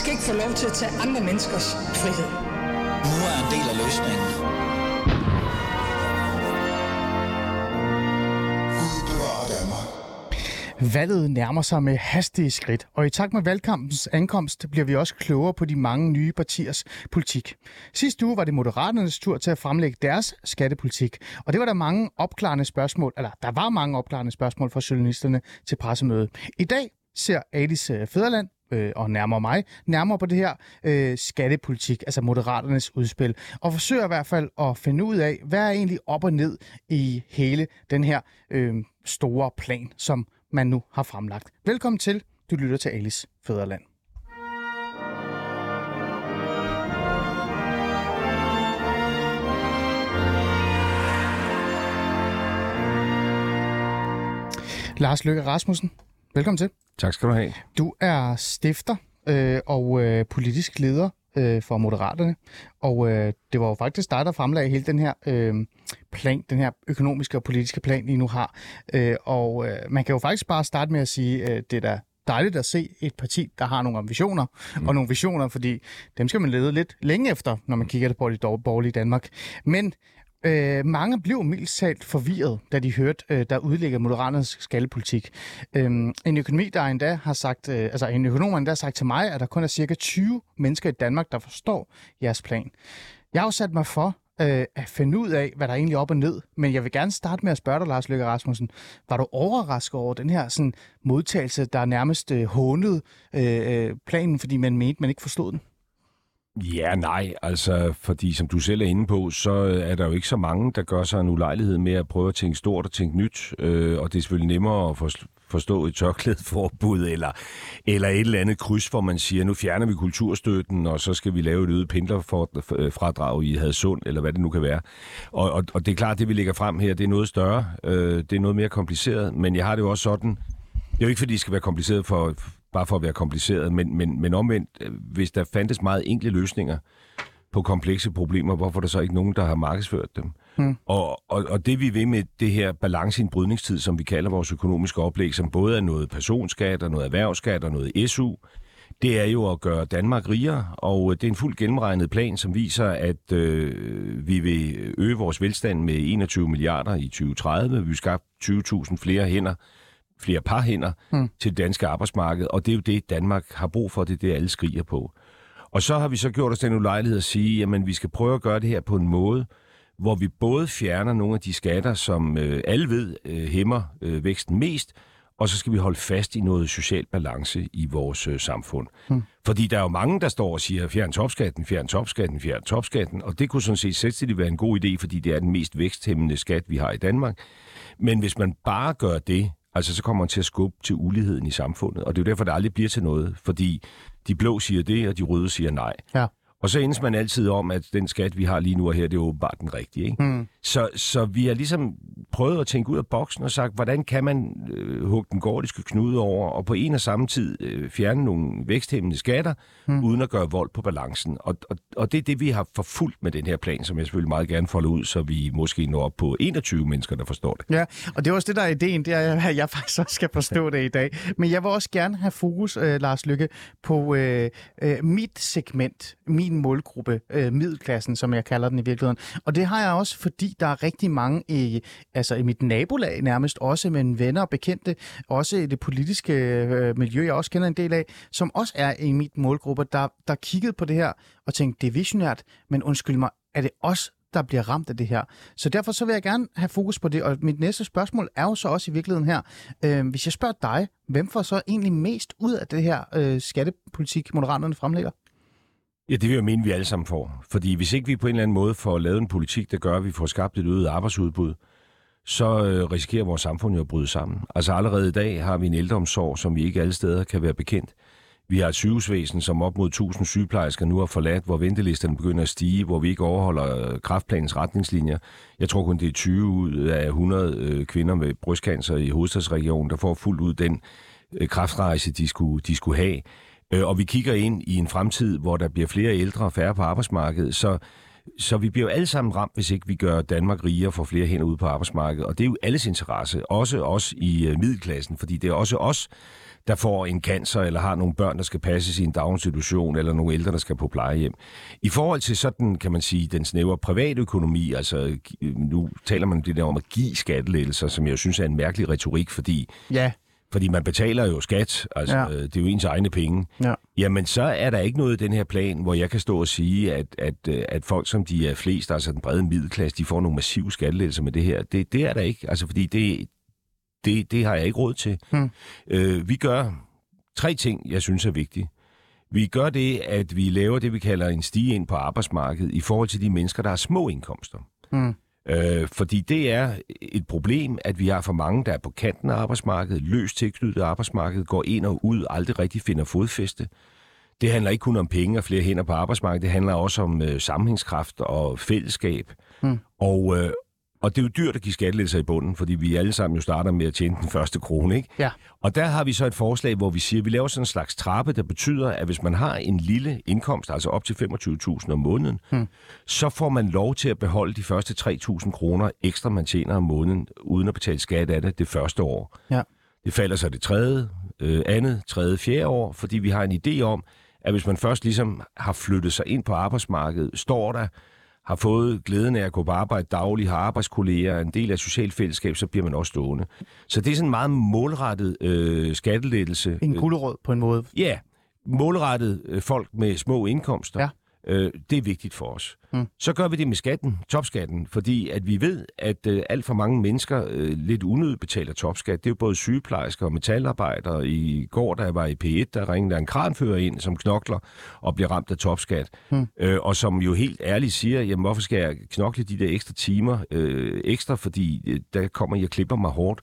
skal ikke få lov til at tage andre menneskers frihed. Nu er en del af løsningen. Valget nærmer sig med hastige skridt, og i takt med valgkampens ankomst bliver vi også klogere på de mange nye partiers politik. Sidste uge var det Moderaternes tur til at fremlægge deres skattepolitik, og det var der mange opklarende spørgsmål, eller der var mange opklarende spørgsmål fra journalisterne til pressemødet. I dag ser Alice Fæderland øh, og nærmere mig, nærmere på det her øh, skattepolitik, altså Moderaternes udspil, og forsøger i hvert fald at finde ud af, hvad er egentlig op og ned i hele den her øh, store plan, som man nu har fremlagt. Velkommen til. Du lytter til Alice Fæderland. Lars Løkke Rasmussen, velkommen til. Tak skal du have. Du er stifter øh, og øh, politisk leder øh, for Moderaterne, og øh, det var jo faktisk dig, der fremlagde hele den her øh, plan, den her økonomiske og politiske plan, I nu har. Øh, og øh, man kan jo faktisk bare starte med at sige, øh, det er da dejligt at se et parti, der har nogle ambitioner, mm. og nogle visioner, fordi dem skal man lede lidt længe efter, når man kigger på de borgerlige Danmark. Men Øh, mange blev mildt talt forvirret, da de hørte, øh, der udlægger Moderaternes skattepolitik. Øh, en økonomi, der endda har sagt, øh, altså en økonom har endda sagt til mig, at der kun er cirka 20 mennesker i Danmark, der forstår jeres plan. Jeg har jo sat mig for øh, at finde ud af, hvad der er egentlig er op og ned, men jeg vil gerne starte med at spørge dig, Lars Løkke Rasmussen. Var du overrasket over den her sådan, modtagelse, der nærmest øh, hånede øh, øh planen, fordi man mente, man ikke forstod den? Ja, nej, altså, fordi som du selv er inde på, så øh, er der jo ikke så mange, der gør sig en ulejlighed med at prøve at tænke stort og tænke nyt, øh, og det er selvfølgelig nemmere at forstå et tørklædeforbud, eller, eller et eller andet kryds, hvor man siger, nu fjerner vi kulturstøtten, og så skal vi lave et øget pendlerfradrag øh, i Hadsund, eller hvad det nu kan være. Og, og, og det er klart, det vi lægger frem her, det er noget større, øh, det er noget mere kompliceret, men jeg har det jo også sådan, det er jo ikke, fordi det skal være kompliceret for, bare for at være kompliceret, men, men, men omvendt, øh, hvis der fandtes meget enkle løsninger på komplekse problemer, hvorfor er der så ikke nogen, der har markedsført dem? Hmm. Og, og, og det vi vil med det her balance i en brydningstid, som vi kalder vores økonomiske oplæg, som både er noget personskat og noget erhvervsskat og noget SU, det er jo at gøre Danmark rigere, og det er en fuldt gennemregnet plan, som viser, at øh, vi vil øge vores velstand med 21 milliarder i 2030. Vi vil skabe 20.000 flere hænder flere par hænder mm. til det danske arbejdsmarked, og det er jo det, Danmark har brug for, det er det, alle skriger på. Og så har vi så gjort os den ulejlighed at sige, at vi skal prøve at gøre det her på en måde, hvor vi både fjerner nogle af de skatter, som øh, alle ved øh, hæmmer øh, væksten mest, og så skal vi holde fast i noget social balance i vores øh, samfund. Hmm. Fordi der er jo mange, der står og siger, fjern topskatten, fjern topskatten, fjern topskatten, og det kunne sådan set selvstændigt være en god idé, fordi det er den mest væksthæmmende skat, vi har i Danmark. Men hvis man bare gør det, Altså, så kommer man til at skubbe til uligheden i samfundet. Og det er jo derfor, det aldrig bliver til noget. Fordi de blå siger det, og de røde siger nej. Ja. Og så endes man altid om, at den skat, vi har lige nu og her, det er åbenbart den rigtige. Ikke? Mm. Så, så vi har ligesom prøvet at tænke ud af boksen og sagt, hvordan kan man øh, hugge den gordiske knude over, og på en og samme tid øh, fjerne nogle væksthæmmende skatter, mm. uden at gøre vold på balancen. Og, og, og det er det, vi har forfulgt med den her plan, som jeg selvfølgelig meget gerne folder ud, så vi måske når op på 21 mennesker, der forstår det. Ja, og det er også det, der er ideen, det er, at jeg faktisk også skal forstå det i dag. Men jeg vil også gerne have fokus, øh, Lars Lykke, på øh, øh, mit segment, min målgruppe, øh, middelklassen, som jeg kalder den i virkeligheden. Og det har jeg også, fordi der er rigtig mange i, altså i mit nabolag nærmest, også med venner og bekendte, også i det politiske øh, miljø, jeg også kender en del af, som også er i mit målgruppe, der, der kiggede på det her og tænkte, det er visionært, men undskyld mig, er det os, der bliver ramt af det her. Så derfor så vil jeg gerne have fokus på det, og mit næste spørgsmål er jo så også i virkeligheden her, øh, hvis jeg spørger dig, hvem får så egentlig mest ud af det her øh, skattepolitik, Moderaterne fremlægger? Ja, det vil jeg mene, vi alle sammen får. Fordi hvis ikke vi på en eller anden måde får lavet en politik, der gør, at vi får skabt et øget arbejdsudbud, så øh, risikerer vores samfund jo at bryde sammen. Altså allerede i dag har vi en ældreomsorg, som vi ikke alle steder kan være bekendt. Vi har et sygehusvæsen, som op mod 1000 sygeplejersker nu har forladt, hvor ventelisterne begynder at stige, hvor vi ikke overholder øh, kraftplanens retningslinjer. Jeg tror kun, det er 20 ud af 100 øh, kvinder med brystcancer i hovedstadsregionen, der får fuldt ud den øh, kraftrejse, de skulle, de skulle have. Øh, Og vi kigger ind i en fremtid, hvor der bliver flere ældre og færre på arbejdsmarkedet, så Så vi bliver jo alle sammen ramt, hvis ikke vi gør Danmark rigere får flere hænder ude på arbejdsmarkedet. Og det er jo alles interesse, også os i øh, middelklassen, fordi det er også os, der får en cancer, eller har nogle børn, der skal passes i en daginstitution, eller nogle ældre, der skal på plejehjem. I forhold til sådan, kan man sige, den snævre private økonomi, altså øh, nu taler man det der om at give skattelettelser, som jeg synes er en mærkelig retorik, fordi Ja, fordi man betaler jo skat, altså Ja. ja. det er jo ens egne penge. Ja. Jamen så er der ikke noget i den her plan, hvor jeg kan stå og sige, at, at, øh, at folk, som de er flest, altså den brede middelklasse, de får nogle massive skattelettelser med det her. Det, det er der ikke, altså fordi det, det, det har jeg ikke råd til. Hmm. Øh, vi gør tre ting, jeg synes er vigtige. Vi gør det, at vi laver det, vi kalder en stige ind på arbejdsmarkedet i forhold til de mennesker, der har små indkomster. Mm. Øh, fordi det er et problem, at vi har for mange, der er på kanten af arbejdsmarkedet, løst tilknyttet arbejdsmarkedet, går ind og ud, aldrig rigtig finder fodfæste. Det handler ikke kun om penge og flere hænder på arbejdsmarkedet, det handler også om øh, sammenhængskraft og fællesskab. Mm. Og, øh, og det er jo dyrt at give skattelettelser i bunden, fordi vi alle sammen jo starter med at tjene den første krone, ikke? Ja. Og der har vi så et forslag, hvor vi siger, at vi laver sådan en slags trappe, der betyder, at hvis man har en lille indkomst, altså op til 25.000 om måneden, Hmm. så får man lov til at beholde de første 3.000 kroner ekstra, man tjener om måneden, uden at betale skat af det det første år. Ja. Det falder så det tredje, øh, andet, tredje, fjerde år, fordi vi har en idé om, at hvis man først ligesom har flyttet sig ind på arbejdsmarkedet, står der, har fået glæden af at gå på arbejde dagligt, har arbejdskolleger, er en del af socialt fællesskab, så bliver man også stående. Så det er sådan en meget målrettet øh, skattelettelse. en gulerod på en måde. Ja, målrettet øh, folk med små indkomster. Ja. Øh, det er vigtigt for os. Mm. Så gør vi det med skatten, topskatten, fordi at vi ved, at øh, alt for mange mennesker øh, lidt unødigt betaler topskat. Det er jo både sygeplejersker og metalarbejdere. I går, da jeg var i P1, der ringede der en kranfører ind, som knokler og bliver ramt af topskat. Mm. Øh, og som jo helt ærligt siger, jamen hvorfor skal jeg knokle de der ekstra timer øh, ekstra, fordi øh, der kommer jeg klipper mig hårdt.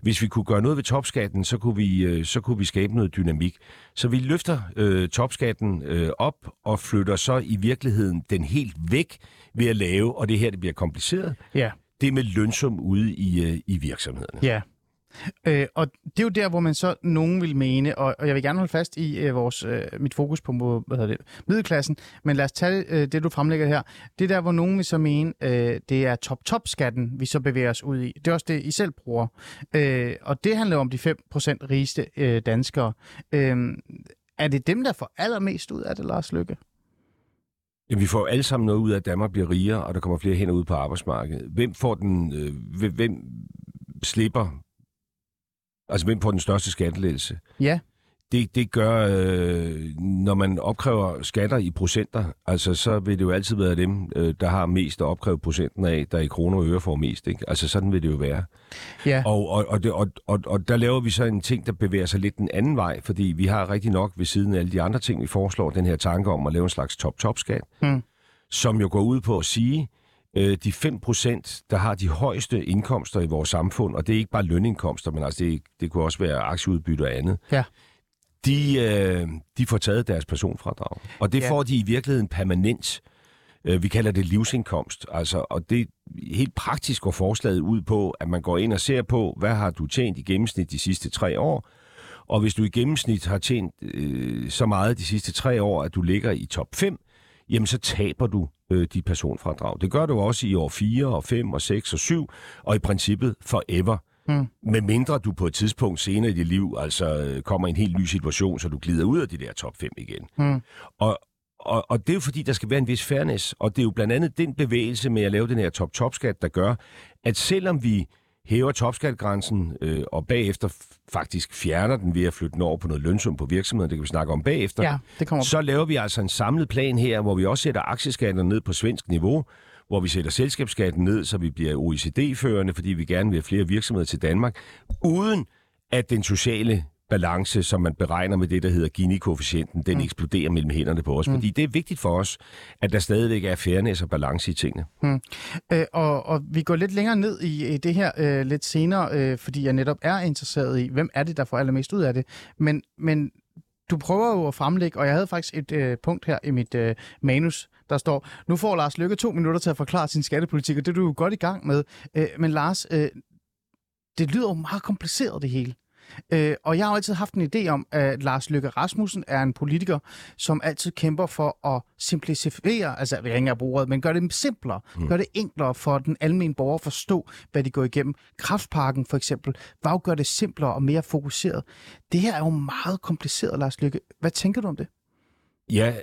Hvis vi kunne gøre noget ved topskatten, så kunne vi, øh, så kunne vi skabe noget dynamik. Så vi løfter øh, topskatten øh, op og flytter så i virkeligheden den helt væk ved at lave, og det her det bliver kompliceret, Ja. det med lønsum ude i, øh, i virksomhederne. Ja. Øh, og det er jo der, hvor man så nogen vil mene, og, og jeg vil gerne holde fast i øh, vores, øh, mit fokus på hvad hedder det, middelklassen, men lad os tage øh, det, du fremlægger her. Det er der, hvor nogen vil så mene, øh, det er top-top-skatten, vi så bevæger os ud i. Det er også det, I selv bruger. Øh, og det handler om de 5% rigeste øh, danskere. Øh, er det dem, der får allermest ud af det, Lars Lykke? Jamen, vi får alle sammen noget ud af, at Danmark bliver rigere, og der kommer flere hænder ud på arbejdsmarkedet. Hvem får den, øh, hvem- hvem slipper, altså hvem får den største skattelettelse? Ja. Det, det gør, øh, når man opkræver skatter i procenter, altså så vil det jo altid være dem, øh, der har mest at opkræve procenten af, der i kroner og øre får mest. Ikke? Altså sådan vil det jo være. Ja. Og, og, og, det, og, og, og der laver vi så en ting, der bevæger sig lidt den anden vej, fordi vi har rigtig nok ved siden af alle de andre ting, vi foreslår, den her tanke om at lave en slags top-top-skat, Mm. som jo går ud på at sige, øh, de 5%, der har de højeste indkomster i vores samfund, og det er ikke bare lønindkomster, men altså det, det kunne også være aktieudbytte og andet, Ja. De, øh, de får taget deres personfradrag. Og det Ja. får de i virkeligheden permanent. Øh, Vi kalder det livsindkomst. Altså, og det helt praktisk går forslaget ud på, at man går ind og ser på, hvad har du tjent i gennemsnit de sidste tre år. Og hvis du i gennemsnit har tjent øh, så meget de sidste tre år, at du ligger i top 5, jamen så taber du øh, dit personfradrag. Det gør du også i år 4 og 5 og 6 og 7, og i princippet forever. Mm. Med mindre du på et tidspunkt senere i dit liv altså kommer i en helt ny situation, så du glider ud af de der top 5 igen. Mm. Og, og, og det er jo fordi, der skal være en vis fairness, og det er jo blandt andet den bevægelse med at lave den her top-top-skat, der gør, at selvom vi hæver topskatgrænsen øh, og bagefter faktisk fjerner den ved at flytte den over på noget lønsum på virksomheden, det kan vi snakke om bagefter, Ja, det kommer så laver vi altså en samlet plan her, hvor vi også sætter aktieskatterne ned på svensk niveau, hvor vi sætter selskabsskatten ned, så vi bliver OECD-førende, fordi vi gerne vil have flere virksomheder til Danmark, uden at den sociale balance, som man beregner med det, der hedder Gini-koefficienten, den mm. eksploderer mellem hænderne på os. Mm. Fordi det er vigtigt for os, at der stadigvæk er fairness og balance i tingene. Øh, og, og vi går lidt længere ned i, i det her øh, lidt senere, øh, fordi jeg netop er interesseret i, hvem er det, der får allermest ud af det. Men, men du prøver jo at fremlægge, og jeg havde faktisk et øh, punkt her i mit øh, manus, der står, nu får Lars Lykke to minutter til at forklare sin skattepolitik, og det er du jo godt i gang med. Øh, men Lars, øh, det lyder jo meget kompliceret det hele. Øh, og jeg har altid haft en idé om, at Lars Løkke Rasmussen er en politiker, som altid kæmper for at simplificere, altså jeg vil ikke bruge ordet, men gøre det simplere, mm. gøre det enklere for den almindelige borger at forstå, hvad de går igennem. Kraftparken for eksempel, var jo gøre det simplere og mere fokuseret. Det her er jo meget kompliceret, Lars Løkke. Hvad tænker du om det? Ja,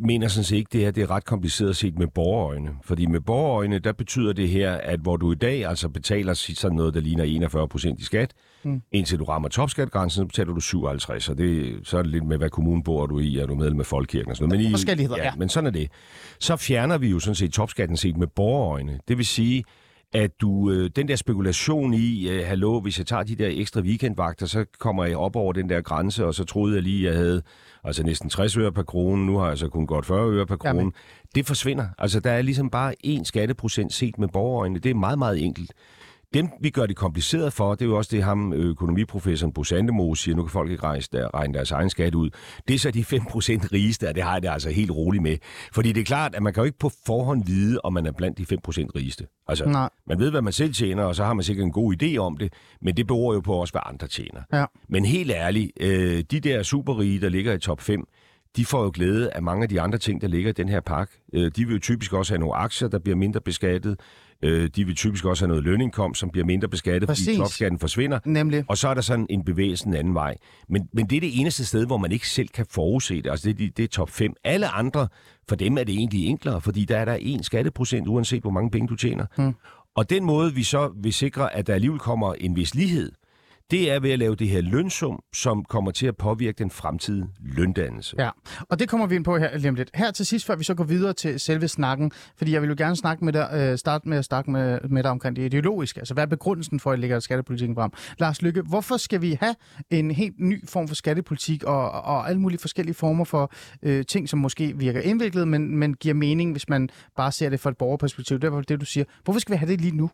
mener sådan set ikke, det her det er ret kompliceret set med borgerøjne. Fordi med borgerøjne, der betyder det her, at hvor du i dag altså betaler sådan noget, der ligner 41 procent i skat, mm. indtil du rammer topskatgrænsen, så betaler du 57, og det, så er det lidt med, hvad kommunen bor du i, er du medlem med Folkekirken og sådan noget. Men, i, Forskelligheder, ja, ja. men sådan er det. Så fjerner vi jo sådan set topskatten set med borgerøjne. Det vil sige, at du, øh, den der spekulation i, øh, hallo, hvis jeg tager de der ekstra weekendvagter, så kommer jeg op over den der grænse, og så troede jeg lige, at jeg havde altså næsten 60 øre per krone, nu har jeg så kun godt 40 øre per krone. Jamen. Det forsvinder. Altså, der er ligesom bare én skatteprocent set med borgerøjne. Det er meget, meget enkelt. Dem, vi gør det kompliceret for, det er jo også det, ham økonomiprofessoren Bo Sandemo siger, nu kan folk ikke regne, der, regne deres egen skat ud. Det er så de 5% rigeste, og det har jeg det altså helt roligt med. Fordi det er klart, at man kan jo ikke på forhånd vide, om man er blandt de 5% rigeste. Altså, Nej. man ved, hvad man selv tjener, og så har man sikkert en god idé om det, men det beror jo på også, hvad andre tjener. Ja. Men helt ærligt, øh, de der superrige, der ligger i top 5, de får jo glæde af mange af de andre ting, der ligger i den her pakke. Øh, de vil jo typisk også have nogle aktier, der bliver mindre beskattet. Øh, de vil typisk også have noget lønindkomst, som bliver mindre beskattet, Præcis. fordi topskatten forsvinder. Nemlig. Og så er der sådan en bevægelse den anden vej. Men, men det er det eneste sted, hvor man ikke selv kan forudse det. Altså det, det, er top 5. Alle andre, for dem er det egentlig enklere, fordi der er der en skatteprocent, uanset hvor mange penge du tjener. Hmm. Og den måde, vi så vil sikre, at der alligevel kommer en vis lighed, det er ved at lave det her lønsum, som kommer til at påvirke den fremtidige løndannelse. Ja, og det kommer vi ind på her lige om lidt. Her til sidst, før vi så går videre til selve snakken, fordi jeg vil jo gerne snakke med dig, øh, starte med at snakke med, med dig omkring det ideologiske. Altså, hvad er begrundelsen for, at I lægger skattepolitikken frem? Lars Lykke, hvorfor skal vi have en helt ny form for skattepolitik og, og alle mulige forskellige former for øh, ting, som måske virker indviklet, men, men giver mening, hvis man bare ser det fra et borgerperspektiv? Det er det, du siger. Hvorfor skal vi have det lige nu?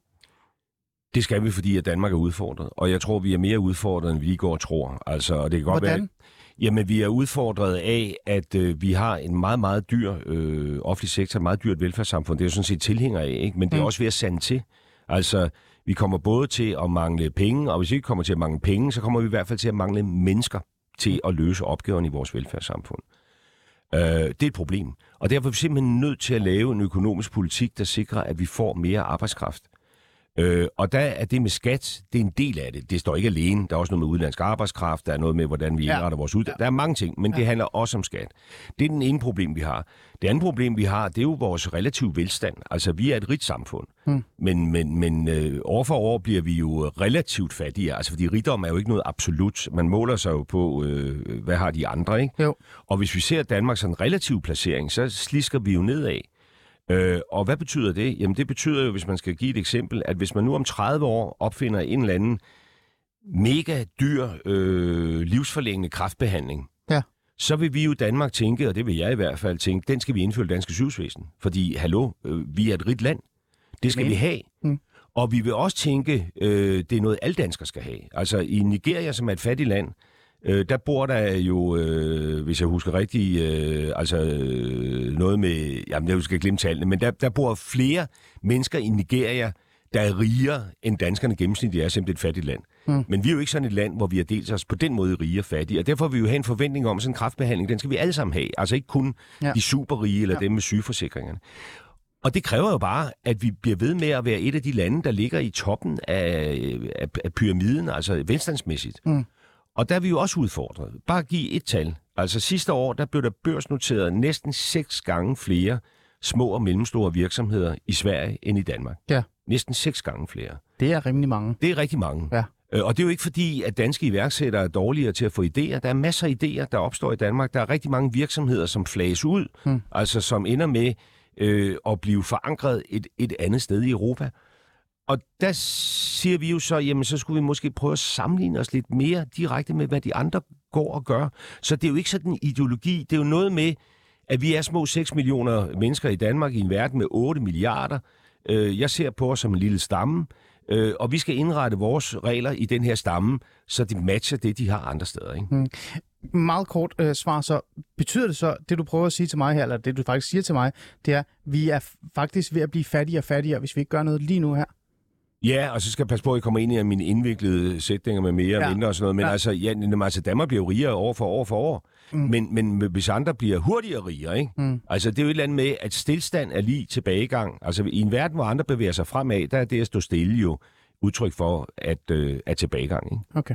Det skal vi, fordi at Danmark er udfordret. Og jeg tror, vi er mere udfordret, end vi lige går og tror. Altså, og det kan godt Hvordan? være... Jamen, vi er udfordret af, at øh, vi har en meget, meget dyr øh, offentlig sektor, et meget dyrt velfærdssamfund. Det er jo sådan set tilhænger af, ikke? men det er Mm. også ved at sande til. Altså, vi kommer både til at mangle penge, og hvis vi ikke kommer til at mangle penge, så kommer vi i hvert fald til at mangle mennesker til at løse opgaverne i vores velfærdssamfund. Øh, det er et problem. Og derfor er vi simpelthen nødt til at lave en økonomisk politik, der sikrer, at vi får mere arbejdskraft. Øh, og der er det med skat, det er en del af det. Det står ikke alene. Der er også noget med udenlandsk arbejdskraft, der er noget med, hvordan vi Ja. indretter vores uddannelse. Der er mange ting, men det handler også om skat. Det er den ene problem, vi har. Det andet problem, vi har, det er jo vores relative velstand. Altså, vi er et rigt samfund. Hmm. Men, men, men øh, år for år bliver vi jo relativt fattigere. Altså, fordi rigdom er jo ikke noget absolut. Man måler sig jo på, øh, hvad har de andre, ikke? Jo. Og hvis vi ser Danmark som en relativ placering, så slisker vi jo nedad. Øh, og hvad betyder det? Jamen det betyder jo, hvis man skal give et eksempel, at hvis man nu om 30 år opfinder en eller anden mega dyr øh, livsforlængende kraftbehandling, Ja. så vil vi jo i Danmark tænke, og det vil jeg i hvert fald tænke, den skal vi indføre i danske sygehusvæsen. Fordi, hallo, øh, vi er et rigt land. Det skal Men- vi have. Mm. Og vi vil også tænke, øh, det er noget, alle danskere skal have. Altså i Nigeria, som er et fattigt land, øh, der bor der jo, øh, hvis jeg husker rigtigt, øh, altså øh, noget med, jamen jeg skal glemme tallene, men der, der bor flere mennesker i Nigeria, der er rigere end danskerne gennemsnitligt er, simpelthen et fattigt land. Mm. Men vi er jo ikke sådan et land, hvor vi har delt os på den måde rige og fattige, og derfor vil vi jo have en forventning om, sådan en kraftbehandling, den skal vi alle sammen have. Altså ikke kun Ja. de superrige eller ja. dem med sygeforsikringerne. Og det kræver jo bare, at vi bliver ved med at være et af de lande, der ligger i toppen af, af, af pyramiden, altså velstandsmæssigt. Mm. Og der er vi jo også udfordret. Bare give et tal. Altså sidste år, der blev der børsnoteret næsten seks gange flere små og mellemstore virksomheder i Sverige end i Danmark. Ja. Næsten seks gange flere. Det er rimelig mange. Det er rigtig mange. Ja. Øh, Og det er jo ikke fordi, at danske iværksættere er dårligere til at få idéer. Der er masser af idéer, der opstår i Danmark. Der er rigtig mange virksomheder, som flages ud, Hmm. altså som ender med øh, at blive forankret et, et andet sted i Europa. Og der siger vi jo så, jamen så skulle vi måske prøve at sammenligne os lidt mere direkte med, hvad de andre går og gør. Så det er jo ikke sådan en ideologi. Det er jo noget med, at vi er små 6 millioner mennesker i Danmark i en verden med 8 milliarder. Øh, jeg ser på os som en lille stamme, øh, og vi skal indrette vores regler i den her stamme, så de matcher det, de har andre steder. Ikke? Mm. Meget kort øh, svar så. Betyder det så, det du prøver at sige til mig her, eller det du faktisk siger til mig, det er, vi er faktisk ved at blive fattigere og fattigere, hvis vi ikke gør noget lige nu her? Ja, og så skal jeg passe på, at jeg kommer ind i mine indviklede sætninger med mere Ja. og mindre og sådan noget. Men Ja. altså, ja, altså, Danmark bliver jo rigere år for år for år. Mm. Men, men hvis andre bliver hurtigere rigere, ikke? Mm. Altså, det er jo et eller andet med, at stillstand er lige tilbagegang. Altså, i en verden, hvor andre bevæger sig fremad, der er det at stå stille jo udtryk for, at, øh, at tilbagegang, ikke? Okay.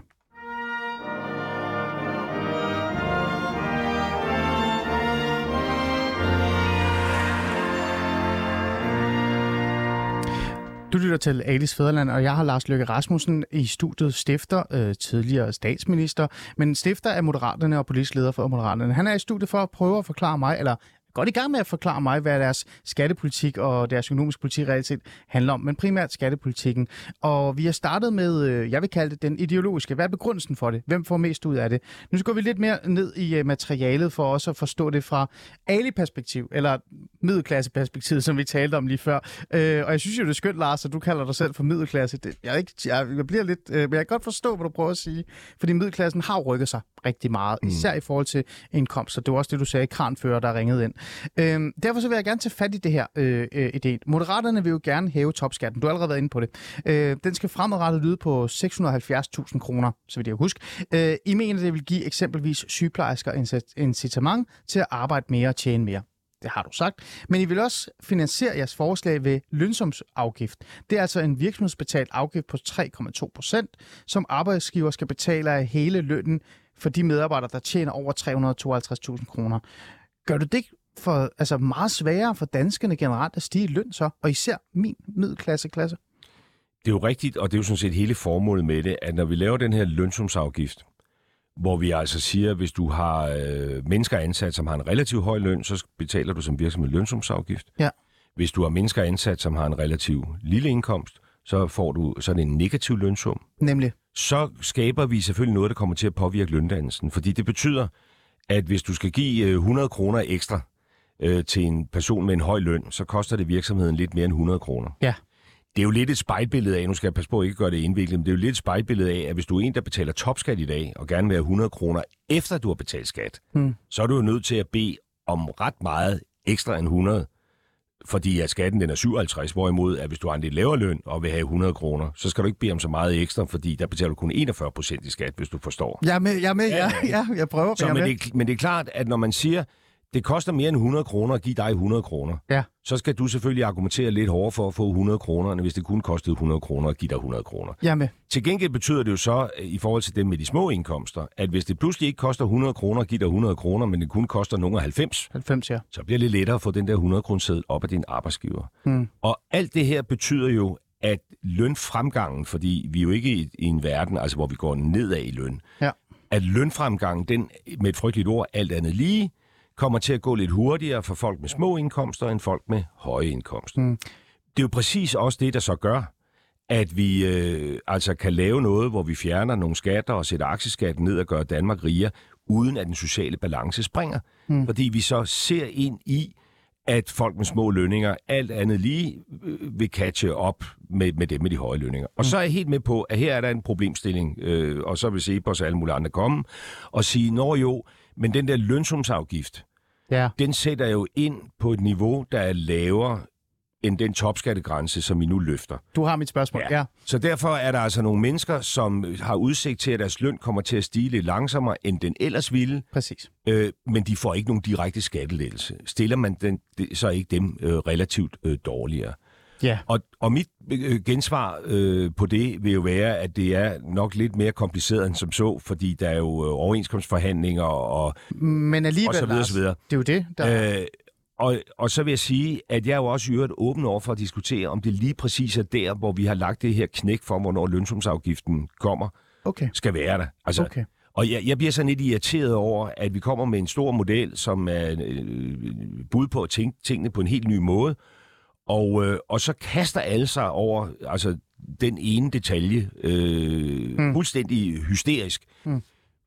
Lytter til Alice Fæderland, og jeg har Lars Løkke Rasmussen i studiet, stifter, øh, tidligere statsminister, men stifter af Moderaterne og politisk leder for Moderaterne. Han er i studiet for at prøve at forklare mig, eller godt i gang med at forklare mig, hvad deres skattepolitik og deres økonomiske politik reelt set handler om, men primært skattepolitikken. Og vi har startet med, øh, jeg vil kalde det den ideologiske. Hvad er begrundelsen for det? Hvem får mest ud af det? Nu går vi lidt mere ned i øh, materialet for også at forstå det fra Ali-perspektiv, eller middelklasseperspektivet, som vi talte om lige før. Øh, og jeg synes jo, det er skønt, Lars, at du kalder dig selv for middelklasse. Det, jeg, er ikke, jeg, jeg bliver lidt, men jeg kan godt forstå, hvad du prøver at sige. Fordi middelklassen har rykket sig rigtig meget, især i forhold til indkomst. Så det var også det, du sagde, kranfører, der ringede ind. Øhm, derfor så vil jeg gerne tage fat i det her øh, øh, idé. Moderaterne vil jo gerne hæve topskatten. Du har allerede været inde på det. Øh, den skal fremadrettet lyde på 670.000 kroner, så vidt jeg huske. Øh, I mener, det vil give eksempelvis sygeplejersker incitament til at arbejde mere og tjene mere. Det har du sagt. Men I vil også finansiere jeres forslag ved lønsumsafgift. Det er altså en virksomhedsbetalt afgift på 3,2 procent, som arbejdsgiver skal betale af hele lønnen for de medarbejdere, der tjener over 352.000 kroner. Gør du det for, altså meget sværere for danskerne generelt at stige i løn så, og især min middelklasse klasse? Det er jo rigtigt, og det er jo sådan set hele formålet med det, at når vi laver den her lønsumsafgift, hvor vi altså siger, at hvis du har øh, mennesker ansat, som har en relativt høj løn, så betaler du som virksomhed lønsumsafgift. Ja. Hvis du har mennesker ansat, som har en relativt lille indkomst, så får du sådan en negativ lønsum. Nemlig. Så skaber vi selvfølgelig noget, der kommer til at påvirke løndannelsen. Fordi det betyder, at hvis du skal give øh, 100 kroner ekstra øh, til en person med en høj løn, så koster det virksomheden lidt mere end 100 kroner. Ja. Det er jo lidt et spejlbillede af, nu skal jeg passe på at ikke gøre det indviklet, men det er jo lidt et spejlbillede af, at hvis du er en, der betaler topskat i dag, og gerne vil have 100 kroner efter du har betalt skat, Hmm. så er du jo nødt til at bede om ret meget ekstra end 100, fordi at skatten den er 57, hvorimod at hvis du har en lidt lavere løn og vil have 100 kroner, så skal du ikke bede om så meget ekstra, fordi der betaler du kun 41 procent i skat, hvis du forstår. Jeg er med, jeg er med, ja, ja, jeg prøver. Så, jeg men, med. det, er- men det er klart, at når man siger, det koster mere end 100 kroner at give dig 100 kroner, Ja. så skal du selvfølgelig argumentere lidt hårdere for at få 100 kroner, end hvis det kun kostede 100 kroner at give dig 100 kroner. Er med. Til gengæld betyder det jo så, i forhold til dem med de små indkomster, at hvis det pludselig ikke koster 100 kroner at give dig 100 kroner, men det kun koster nogle af 90, 90, ja. så bliver det lettere at få den der 100 kroner op af din arbejdsgiver. Mm. Og alt det her betyder jo, at lønfremgangen, fordi vi er jo ikke i, i en verden, altså hvor vi går nedad i løn, Ja. at lønfremgangen, den med et frygteligt ord, alt andet lige, kommer til at gå lidt hurtigere for folk med små indkomster end folk med høje indkomster. Mm. Det er jo præcis også det, der så gør, at vi øh, altså kan lave noget, hvor vi fjerner nogle skatter og sætter aktieskatten ned og gør Danmark rigere, uden at den sociale balance springer. Mm. Fordi vi så ser ind i, at folk med små lønninger alt andet lige øh, vil catche op med, med dem med de høje lønninger. Og så er jeg helt med på, at her er der en problemstilling, øh, og så vil se på os alle mulige andre komme og sige, nå jo, men den der lønsumsafgift, Ja. den sætter jo ind på et niveau, der er lavere end den topskattegrænse, som vi nu løfter. Du har mit spørgsmål. Ja. ja. Så derfor er der altså nogle mennesker, som har udsigt til, at deres løn kommer til at stige lidt langsommere, end den ellers ville, Præcis. øh, men de får ikke nogen direkte skattelettelse. Stiller man den, det, så ikke dem øh, relativt øh, dårligere. Ja. Og, og mit øh, gensvar øh, på det vil jo være, at det er nok lidt mere kompliceret end som så, fordi der er jo øh, overenskomstforhandlinger og, Men alligevel, og så videre, Lars, så videre. det er jo det, der... Øh, og, og så vil jeg sige, at jeg er jo også i øvrigt åben over for at diskutere, om det lige præcis er der, hvor vi har lagt det her knæk for, hvornår lønsumsafgiften kommer, Okay. skal være der. Altså, Okay. Og jeg, jeg bliver sådan lidt irriteret over, at vi kommer med en stor model, som er øh, bud på at tænke tingene på en helt ny måde, og, øh, og så kaster alle sig over altså, den ene detalje øh, mm. fuldstændig hysterisk. Mm.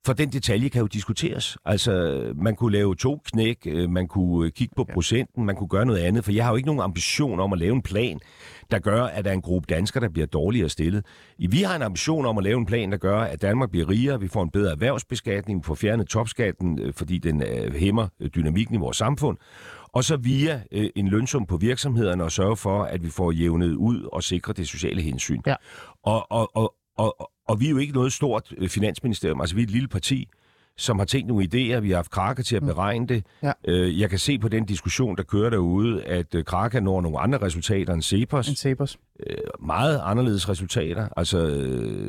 For den detalje kan jo diskuteres. Altså, man kunne lave to knæk, øh, man kunne øh, kigge på procenten, man kunne gøre noget andet, for jeg har jo ikke nogen ambition om at lave en plan, der gør, at der er en gruppe danskere, der bliver dårligere stillet. Vi har en ambition om at lave en plan, der gør, at Danmark bliver rigere, vi får en bedre erhvervsbeskatning, vi får fjernet topskatten, øh, fordi den hæmmer dynamikken i vores samfund, og så via en lønsum på virksomhederne og sørge for, at vi får jævnet ud og sikre det sociale hensyn. Ja. Og, og, og, og, og vi er jo ikke noget stort øh, finansministerium, altså vi er et lille parti, som har tænkt nogle idéer, vi har haft Kraka til at mm. beregne det. Ja. Øh, jeg kan se på den diskussion, der kører derude, at øh, Kraka når nogle andre resultater end Cepos. En Cepos. Meget anderledes resultater. Altså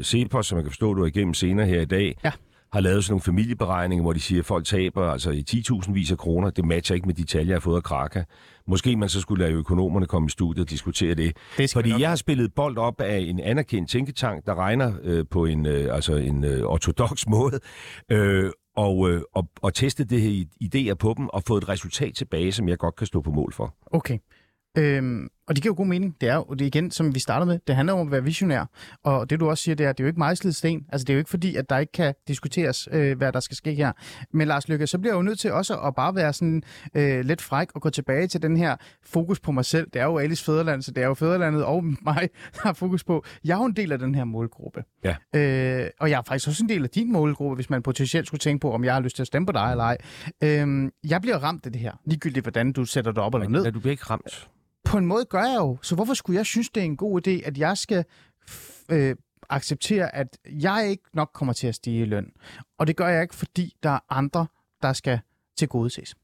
Cepos, som jeg kan forstå, du er igennem senere her i dag, ja har lavet sådan nogle familieberegninger, hvor de siger, at folk taber altså i 10.000 vis af kroner. Det matcher ikke med de tal, jeg har fået af Kraka. Måske man så skulle lade økonomerne komme i studiet og diskutere det. det Fordi jeg har spillet bold op af en anerkendt tænketank, der regner øh, på en, øh, altså en øh, ortodox måde, øh, og, øh, og, og testet det her idéer på dem, og fået et resultat tilbage, som jeg godt kan stå på mål for. Okay. Øhm, og det giver jo god mening. Det er jo det er igen, som vi startede med, det handler om at være visionær. Og det du også siger, det er, det er jo ikke mejslet sten. Altså det er jo ikke fordi, at der ikke kan diskuteres, øh, hvad der skal ske her. Men Lars Lykke, så bliver jeg jo nødt til også at bare være sådan øh, lidt fræk og gå tilbage til den her fokus på mig selv. Det er jo Alice Fæderland, så det er jo Fæderlandet og mig, der har fokus på. Jeg er jo en del af den her målgruppe. Ja. Øh, og jeg er faktisk også en del af din målgruppe, hvis man potentielt skulle tænke på, om jeg har lyst til at stemme på dig eller ej. Øh, jeg bliver ramt af det her, ligegyldigt hvordan du sætter det op eller ned. Ja, du bliver ikke ramt på en måde gør jeg jo. Så hvorfor skulle jeg synes, det er en god idé, at jeg skal øh, acceptere, at jeg ikke nok kommer til at stige i løn? Og det gør jeg ikke, fordi der er andre, der skal til gode ses.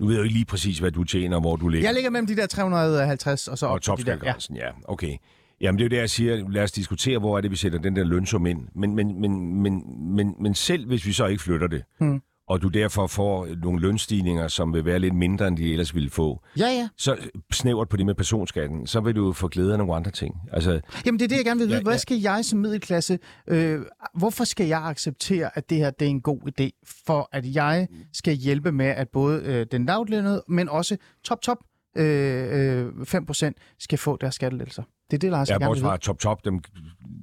Du ved jo ikke lige præcis, hvad du tjener, hvor du ligger. Jeg ligger mellem de der 350 og så op og til de der. Ja. ja, okay. Jamen det er jo det, jeg siger. Lad os diskutere, hvor er det, vi sætter den der lønsum ind. Men, men, men, men, men, men selv hvis vi så ikke flytter det, hmm og du derfor får nogle lønstigninger, som vil være lidt mindre, end de ellers ville få, ja, ja. så snævert på det med personskatten, så vil du få glæde af nogle andre ting. Altså, Jamen det er det, jeg gerne vil vide. Ja, Hvad skal jeg som middelklasse, øh, hvorfor skal jeg acceptere, at det her det er en god idé, for at jeg skal hjælpe med, at både øh, den lavtlønnede, men også top, top øh, øh, 5% skal få deres skattelettelser? Det er det, Lars, ja, jeg fra top, top, dem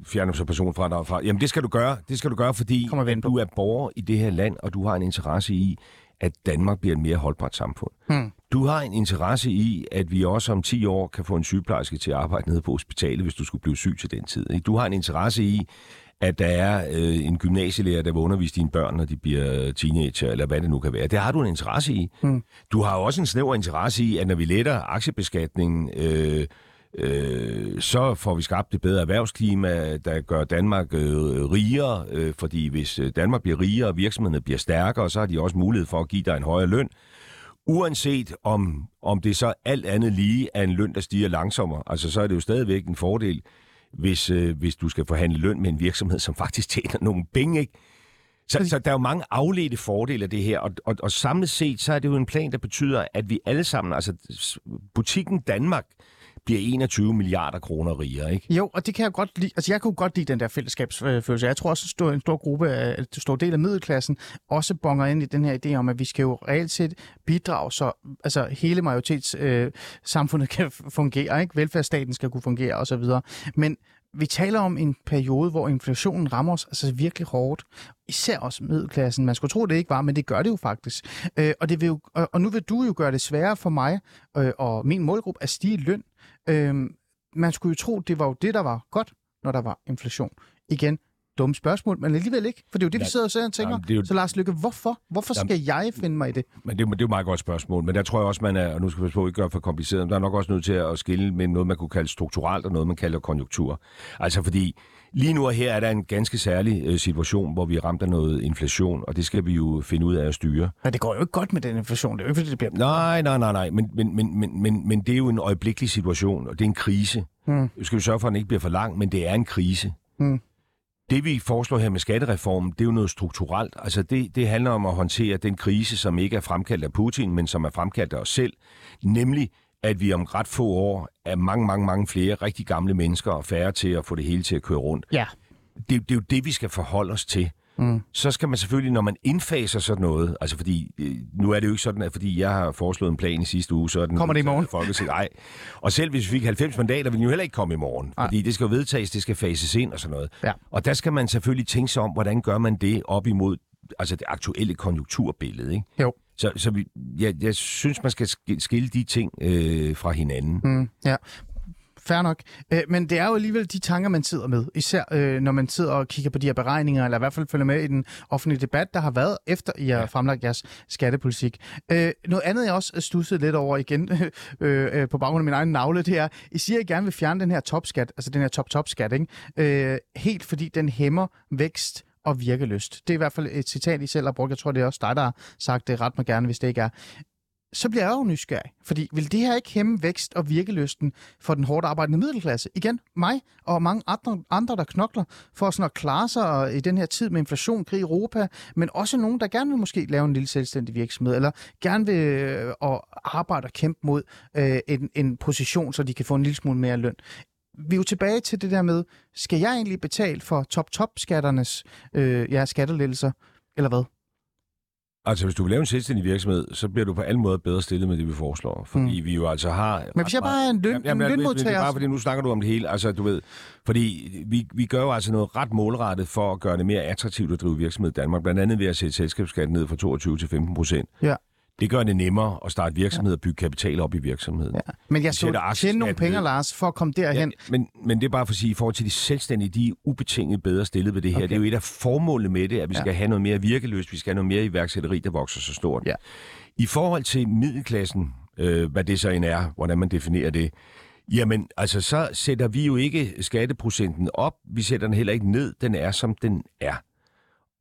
fjerner så personen fra. Jamen, det skal du gøre. Det skal du gøre, fordi du er borger i det her land, og du har en interesse i, at Danmark bliver et mere holdbart samfund. Hmm. Du har en interesse i, at vi også om 10 år kan få en sygeplejerske til at arbejde nede på hospitalet, hvis du skulle blive syg til den tid. Du har en interesse i, at der er øh, en gymnasielærer, der vil undervise dine børn, når de bliver teenager, eller hvad det nu kan være. Det har du en interesse i. Hmm. Du har også en snæver interesse i, at når vi letter aktiebeskatningen, øh, øh, så får vi skabt et bedre erhvervsklima, der gør Danmark øh, rigere, øh, fordi hvis øh, Danmark bliver rigere, og virksomhederne bliver stærkere, så har de også mulighed for at give dig en højere løn. Uanset om, om det så alt andet lige er en løn, der stiger langsommere, altså så er det jo stadigvæk en fordel, hvis, øh, hvis du skal forhandle løn med en virksomhed, som faktisk tjener nogle penge, ikke? Så, så der er jo mange afledte fordele af det her, og, og, og samlet set, så er det jo en plan, der betyder, at vi alle sammen, altså butikken Danmark, bliver 21 milliarder kroner rigere, ikke? Jo, og det kan jeg godt lide. Altså, jeg kunne godt lide den der fællesskabsfølelse. Jeg tror også, at stor, en stor gruppe, en stor del af middelklassen, også bonger ind i den her idé om, at vi skal jo reelt set bidrage, så altså, hele majoritetssamfundet øh, kan fungere, ikke? Velfærdsstaten skal kunne fungere, osv. Men vi taler om en periode, hvor inflationen rammer os altså virkelig hårdt. Især også middelklassen. Man skulle tro, det ikke var, men det gør det jo faktisk. Øh, og, det vil jo, og, og nu vil du jo gøre det sværere for mig øh, og min målgruppe at stige i løn. Øh, man skulle jo tro, det var jo det, der var godt, når der var inflation. Igen, dumme spørgsmål, men alligevel ikke. For det er jo det, vi sidder og tænker. Jamen, jo... Så Lars Lykke, hvorfor? Hvorfor skal jamen, jeg finde mig i det? Men det, det er jo et meget godt spørgsmål. Men der tror jeg også, man er, og nu skal vi på, ikke gøre for kompliceret, men der er nok også nødt til at skille mellem noget, man kunne kalde strukturelt, og noget, man kalder konjunktur. Altså fordi Lige nu og her er der en ganske særlig øh, situation, hvor vi er ramt af noget inflation, og det skal vi jo finde ud af at styre. Men det går jo ikke godt med den inflation. Det er jo ikke, fordi det bliver... Nej, nej, nej, nej. Men, men, men, men, men, men det er jo en øjeblikkelig situation, og det er en krise. Hmm. Vi skal jo sørge for, at den ikke bliver for lang, men det er en krise. Hmm. Det vi foreslår her med skattereformen, det er jo noget strukturelt. Altså det, det handler om at håndtere den krise, som ikke er fremkaldt af Putin, men som er fremkaldt af os selv. Nemlig at vi om ret få år er mange, mange, mange flere rigtig gamle mennesker og færre til at få det hele til at køre rundt. Ja. Det, det er jo det, vi skal forholde os til. Mm. Så skal man selvfølgelig, når man indfaser sådan noget, altså fordi, øh, nu er det jo ikke sådan, at fordi jeg har foreslået en plan i sidste uge, så er den... Kommer det i morgen? Folketing. Nej. Og selv hvis vi fik 90 mandater, vil den jo heller ikke komme i morgen. Ej. Fordi det skal jo vedtages, det skal fases ind og sådan noget. Ja. Og der skal man selvfølgelig tænke sig om, hvordan gør man det op imod altså det aktuelle konjunkturbillede. Ikke? Jo. Så, så vi, jeg, jeg synes, man skal sk- skille de ting øh, fra hinanden. Mm, ja. Fair nok. Øh, men det er jo alligevel de tanker, man sidder med. Især øh, når man sidder og kigger på de her beregninger, eller i hvert fald følger med i den offentlige debat, der har været efter, I har ja. fremlagt jeres skattepolitik. Øh, noget andet, jeg også stussede lidt over igen øh, øh, på baggrund af min egen navle, det er, I siger, at I gerne vil fjerne den her topskat, altså den her top-top-skat, ikke? Øh, helt fordi den hæmmer vækst og virkelyst. Det er i hvert fald et citat, I selv har brugt. Jeg tror, det er også dig, der har sagt det ret mig gerne, hvis det ikke er så bliver jeg jo nysgerrig. Fordi vil det her ikke hæmme vækst og virkelysten for den hårdt arbejdende middelklasse? Igen, mig og mange andre, andre der knokler for sådan at klare sig i den her tid med inflation, krig i Europa, men også nogen, der gerne vil måske lave en lille selvstændig virksomhed, eller gerne vil øh, arbejde og kæmpe mod øh, en, en position, så de kan få en lille smule mere løn vi er jo tilbage til det der med, skal jeg egentlig betale for top-top-skatternes øh, ja, skattelettelser, eller hvad? Altså, hvis du vil lave en selvstændig virksomhed, så bliver du på alle måder bedre stillet med det, vi foreslår. Fordi mm. vi jo altså har... Men hvis jeg bare er en, løn, jamen, en lønmodtager... Det er bare fordi, nu snakker du om det hele. Altså, du ved... Fordi vi, vi gør jo altså noget ret målrettet for at gøre det mere attraktivt at drive virksomhed i Danmark. Blandt andet ved at sætte selskabsskatten ned fra 22 til 15 procent. Ja. Det gør det nemmere at starte virksomhed og bygge kapital op i virksomheden. Ja. Men jeg skal tjene nogle penge, Lars, for at komme derhen. Ja, men, men det er bare for at sige, i forhold til de selvstændige, de er ubetinget bedre stillet ved det her. Okay. Det er jo et af formålene med det, at vi ja. skal have noget mere virkeløst, vi skal have noget mere iværksætteri, der vokser så stort. Ja. I forhold til middelklassen, øh, hvad det så end er, hvordan man definerer det, Jamen, altså så sætter vi jo ikke skatteprocenten op, vi sætter den heller ikke ned, den er som den er.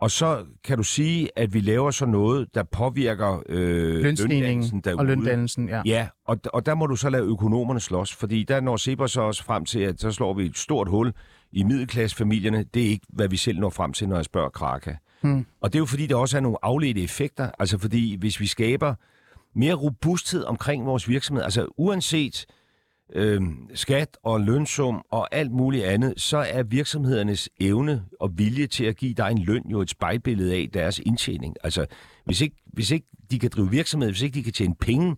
Og så kan du sige, at vi laver så noget, der påvirker øh, løndannelsen derude. og løndannelsen, ja. Ja, og, og der må du så lade økonomerne slås, fordi der når Cepos så også frem til, at så slår vi et stort hul i middelklassefamilierne. Det er ikke, hvad vi selv når frem til, når jeg spørger Kraka. Hmm. Og det er jo fordi, der også er nogle afledte effekter. Altså fordi, hvis vi skaber mere robusthed omkring vores virksomhed, altså uanset øh, skat og lønsum og alt muligt andet, så er virksomhedernes evne og vilje til at give dig en løn jo et spejlbillede af deres indtjening. Altså, hvis ikke, hvis ikke de kan drive virksomhed, hvis ikke de kan tjene penge,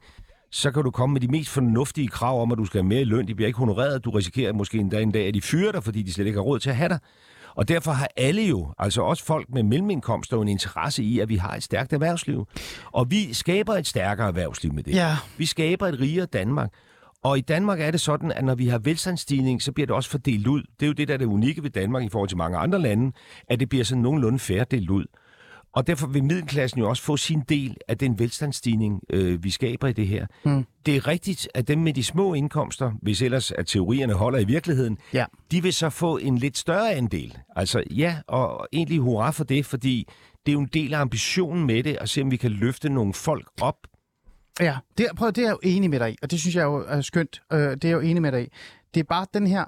så kan du komme med de mest fornuftige krav om, at du skal have mere løn. De bliver ikke honoreret. Du risikerer måske endda en dag, at de fyrer dig, fordi de slet ikke har råd til at have dig. Og derfor har alle jo, altså også folk med mellemindkomster, en interesse i, at vi har et stærkt erhvervsliv. Og vi skaber et stærkere erhvervsliv med det. Ja. Vi skaber et rigere Danmark. Og i Danmark er det sådan, at når vi har velstandsstigning, så bliver det også fordelt ud. Det er jo det, der er det unikke ved Danmark i forhold til mange andre lande, at det bliver sådan nogenlunde færre delt ud. Og derfor vil middelklassen jo også få sin del af den velstandsstigning, øh, vi skaber i det her. Mm. Det er rigtigt, at dem med de små indkomster, hvis ellers at teorierne holder i virkeligheden, ja. de vil så få en lidt større andel. Altså ja, og egentlig hurra for det, fordi det er jo en del af ambitionen med det, at se om vi kan løfte nogle folk op Ja, det, prøv, det er jeg jo enig med dig i, og det synes jeg jo er skønt. Øh, det er jeg jo enig med dig i. Det er bare den her...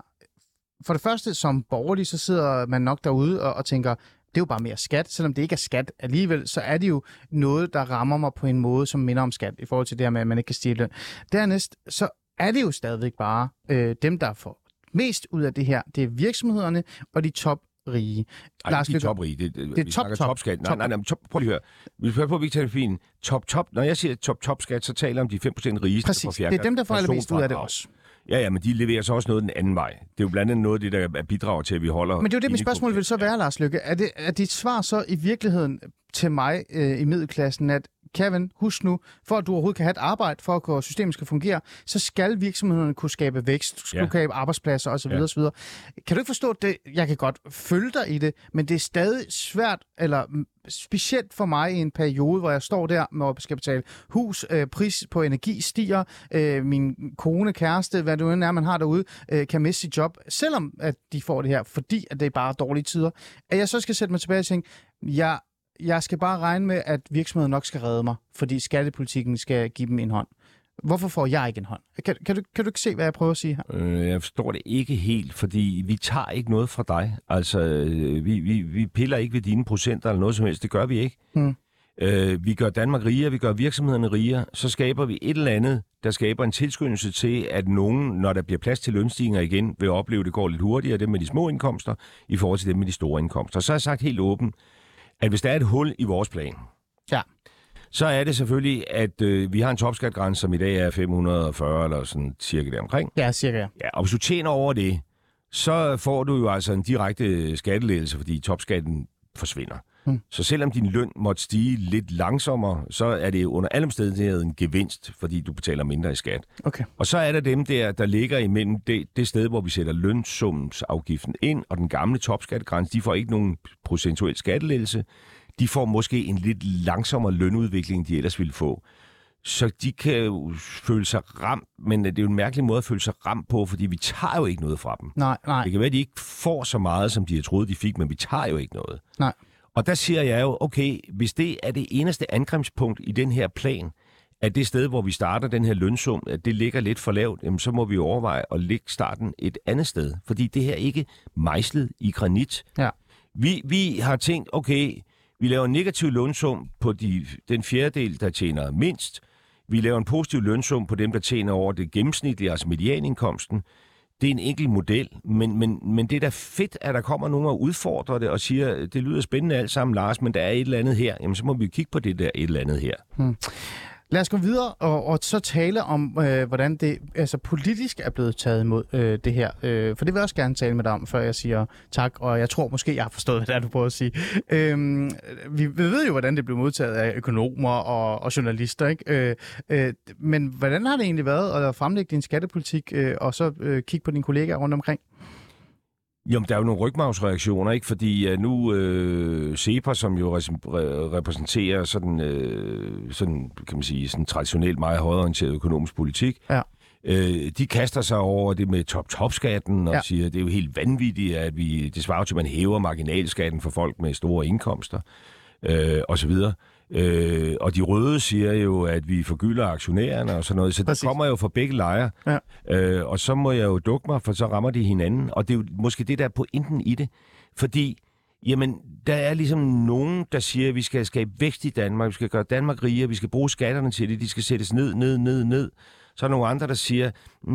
For det første, som borgerlig, så sidder man nok derude og, og tænker, det er jo bare mere skat. Selvom det ikke er skat alligevel, så er det jo noget, der rammer mig på en måde, som minder om skat, i forhold til det her med, at man ikke kan stille løn. Dernæst, så er det jo stadigvæk bare øh, dem, der får mest ud af det her. Det er virksomhederne og de top rige. Ej, Lars det er toprige. Det, det, det er top, top, topskat. Nej, top. nej, nej, top, prøv lige at høre. Vi skal på, at vi taler fint. Top, top. Når jeg siger top, top skat, så taler jeg om de 5% rigeste Præcis. på det er dem, der får allermest ud af det også. Ja, ja, men de leverer så også noget den anden vej. Det er jo blandt andet noget af det, der bidrager til, at vi holder... Men det er jo det, mit spørgsmål vil så være, Lars Lykke. Er, det, er dit svar så i virkeligheden til mig øh, i middelklassen, at Kevin, husk nu, for at du overhovedet kan have et arbejde, for at systemet skal fungere, så skal virksomhederne kunne skabe vækst, skulle ja. skabe arbejdspladser osv. Ja. osv. Kan du ikke forstå det? Jeg kan godt følge dig i det, men det er stadig svært, eller specielt for mig i en periode, hvor jeg står der med at skal betale hus, øh, pris på energi stiger, øh, min kone, kæreste, hvad du end er, man har derude, øh, kan miste sit job, selvom at de får det her, fordi at det er bare dårlige tider. At jeg så skal sætte mig tilbage og tænke, jeg jeg skal bare regne med, at virksomheden nok skal redde mig, fordi skattepolitikken skal give dem en hånd. Hvorfor får jeg ikke en hånd? Kan, kan, du, kan du ikke se, hvad jeg prøver at sige her? Øh, jeg forstår det ikke helt, fordi vi tager ikke noget fra dig. Altså, øh, vi, vi, vi piller ikke ved dine procenter eller noget som helst. Det gør vi ikke. Hmm. Øh, vi gør Danmark rigere, vi gør virksomhederne rigere. Så skaber vi et eller andet, der skaber en tilskyndelse til, at nogen, når der bliver plads til lønstigninger igen, vil opleve, at det går lidt hurtigere, dem med de små indkomster, i forhold til dem med de store indkomster. Så har jeg sagt helt åbent, at hvis der er et hul i vores plan, ja. så er det selvfølgelig, at øh, vi har en topskatgrænse, som i dag er 540 eller sådan cirka deromkring. Ja, cirka. Ja, og hvis du tjener over det, så får du jo altså en direkte skattelettelse, fordi topskatten forsvinder. Mm. Så selvom din løn måtte stige lidt langsommere, så er det under alle omstændigheder en gevinst, fordi du betaler mindre i skat. Okay. Og så er der dem der, der ligger imellem det, det sted, hvor vi sætter lønsumsafgiften ind, og den gamle topskattegrænse, de får ikke nogen procentuel skattelettelse. De får måske en lidt langsommere lønudvikling, end de ellers ville få. Så de kan jo føle sig ramt, men det er jo en mærkelig måde at føle sig ramt på, fordi vi tager jo ikke noget fra dem. Nej, nej, Det kan være, at de ikke får så meget, som de har troet, de fik, men vi tager jo ikke noget. nej. Og der siger jeg jo, okay, hvis det er det eneste angrebspunkt i den her plan, at det sted, hvor vi starter den her lønsum, at det ligger lidt for lavt, jamen, så må vi overveje at lægge starten et andet sted. Fordi det her er ikke mejslet i granit. Ja. Vi, vi har tænkt, okay, vi laver en negativ lønsum på de, den fjerdedel, der tjener mindst. Vi laver en positiv lønsum på dem, der tjener over det gennemsnitlige, altså medianindkomsten. Det er en enkelt model, men, men, men det er da fedt, at der kommer nogen og udfordrer det og siger, det lyder spændende alt sammen, Lars, men der er et eller andet her. Jamen, så må vi kigge på det der et eller andet her. Hmm. Lad os gå videre og, og så tale om, øh, hvordan det altså politisk er blevet taget imod øh, det her. Øh, for det vil jeg også gerne tale med dig om, før jeg siger tak. Og jeg tror måske, jeg har forstået, hvad det er, du prøver at sige. Øh, vi, vi ved jo, hvordan det blev modtaget af økonomer og, og journalister. Ikke? Øh, øh, men hvordan har det egentlig været at fremlægge din skattepolitik øh, og så øh, kigge på dine kollegaer rundt omkring? Jamen, der er jo nogle rygmavsreaktioner, ikke? Fordi uh, nu øh, CEPA, som jo re- re- repræsenterer sådan, øh, sådan, kan man sige, sådan traditionelt meget højorienteret økonomisk politik, Ja. øh, de kaster sig over det med top-top-skatten og Ja. siger, at det er jo helt vanvittigt, at vi, det svarer jo til, at man hæver marginalskatten for folk med store indkomster, øh, og så videre. Øh, og de røde siger jo, at vi forgylder aktionærerne og sådan noget, så Præcis. der kommer jo fra begge lejre. Ja. Øh, og så må jeg jo dukke mig, for så rammer de hinanden. Og det er jo måske det, der er pointen i det. Fordi, jamen, der er ligesom nogen, der siger, at vi skal skabe vækst i Danmark, vi skal gøre Danmark rigere, vi skal bruge skatterne til det, de skal sættes ned, ned, ned, ned. Så er der nogle andre, der siger, at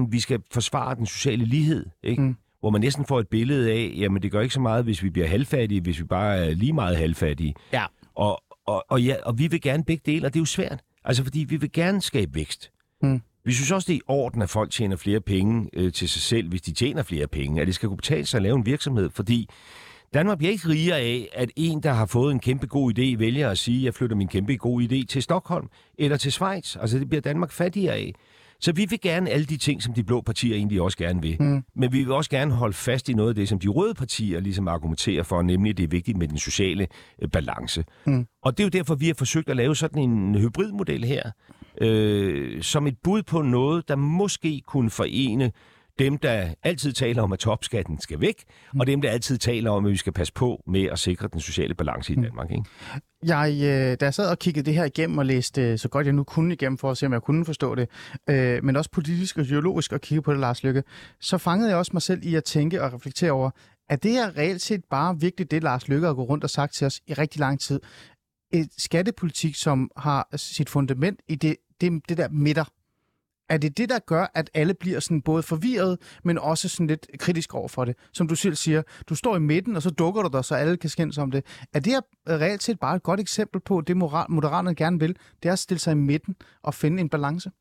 vi skal forsvare den sociale lighed, ikke? Mm. Mm. Hvor man næsten får et billede af, jamen det gør ikke så meget, hvis vi bliver halvfattige, hvis vi bare er lige meget halvfattige. Ja. Og, og, og, ja, og vi vil gerne begge dele, og det er jo svært. Altså fordi vi vil gerne skabe vækst. Mm. Vi synes også, det er i orden, at folk tjener flere penge øh, til sig selv, hvis de tjener flere penge. At det skal kunne betale sig at lave en virksomhed, fordi Danmark bliver ikke rigere af, at en, der har fået en kæmpe god idé, vælger at sige, at jeg flytter min kæmpe god idé til Stockholm eller til Schweiz. Altså det bliver Danmark fattigere af. Så vi vil gerne alle de ting, som de blå partier egentlig også gerne vil. Mm. Men vi vil også gerne holde fast i noget af det, som de røde partier ligesom argumenterer for, nemlig at det er vigtigt med den sociale øh, balance. Mm. Og det er jo derfor, vi har forsøgt at lave sådan en hybridmodel her, øh, som et bud på noget, der måske kunne forene dem, der altid taler om, at topskatten skal væk, mm. og dem, der altid taler om, at vi skal passe på med at sikre den sociale balance i Danmark. Ikke? Jeg, øh, da jeg sad og kiggede det her igennem og læste øh, så godt jeg nu kunne igennem for at se, om jeg kunne forstå det, øh, men også politisk og ideologisk at kigge på det, Lars Lykke, så fangede jeg også mig selv i at tænke og reflektere over, at det her reelt set bare virkelig det, Lars Lykke har gået rundt og sagt til os i rigtig lang tid. Et skattepolitik, som har sit fundament i det, det, det der midter. Er det det, der gør, at alle bliver sådan både forvirret, men også sådan lidt kritisk over for det? Som du selv siger, du står i midten, og så dukker du der, så alle kan skændes om det. Er det her øh, reelt set bare et godt eksempel på, det moderaterne gerne vil? Det er at stille sig i midten og finde en balance?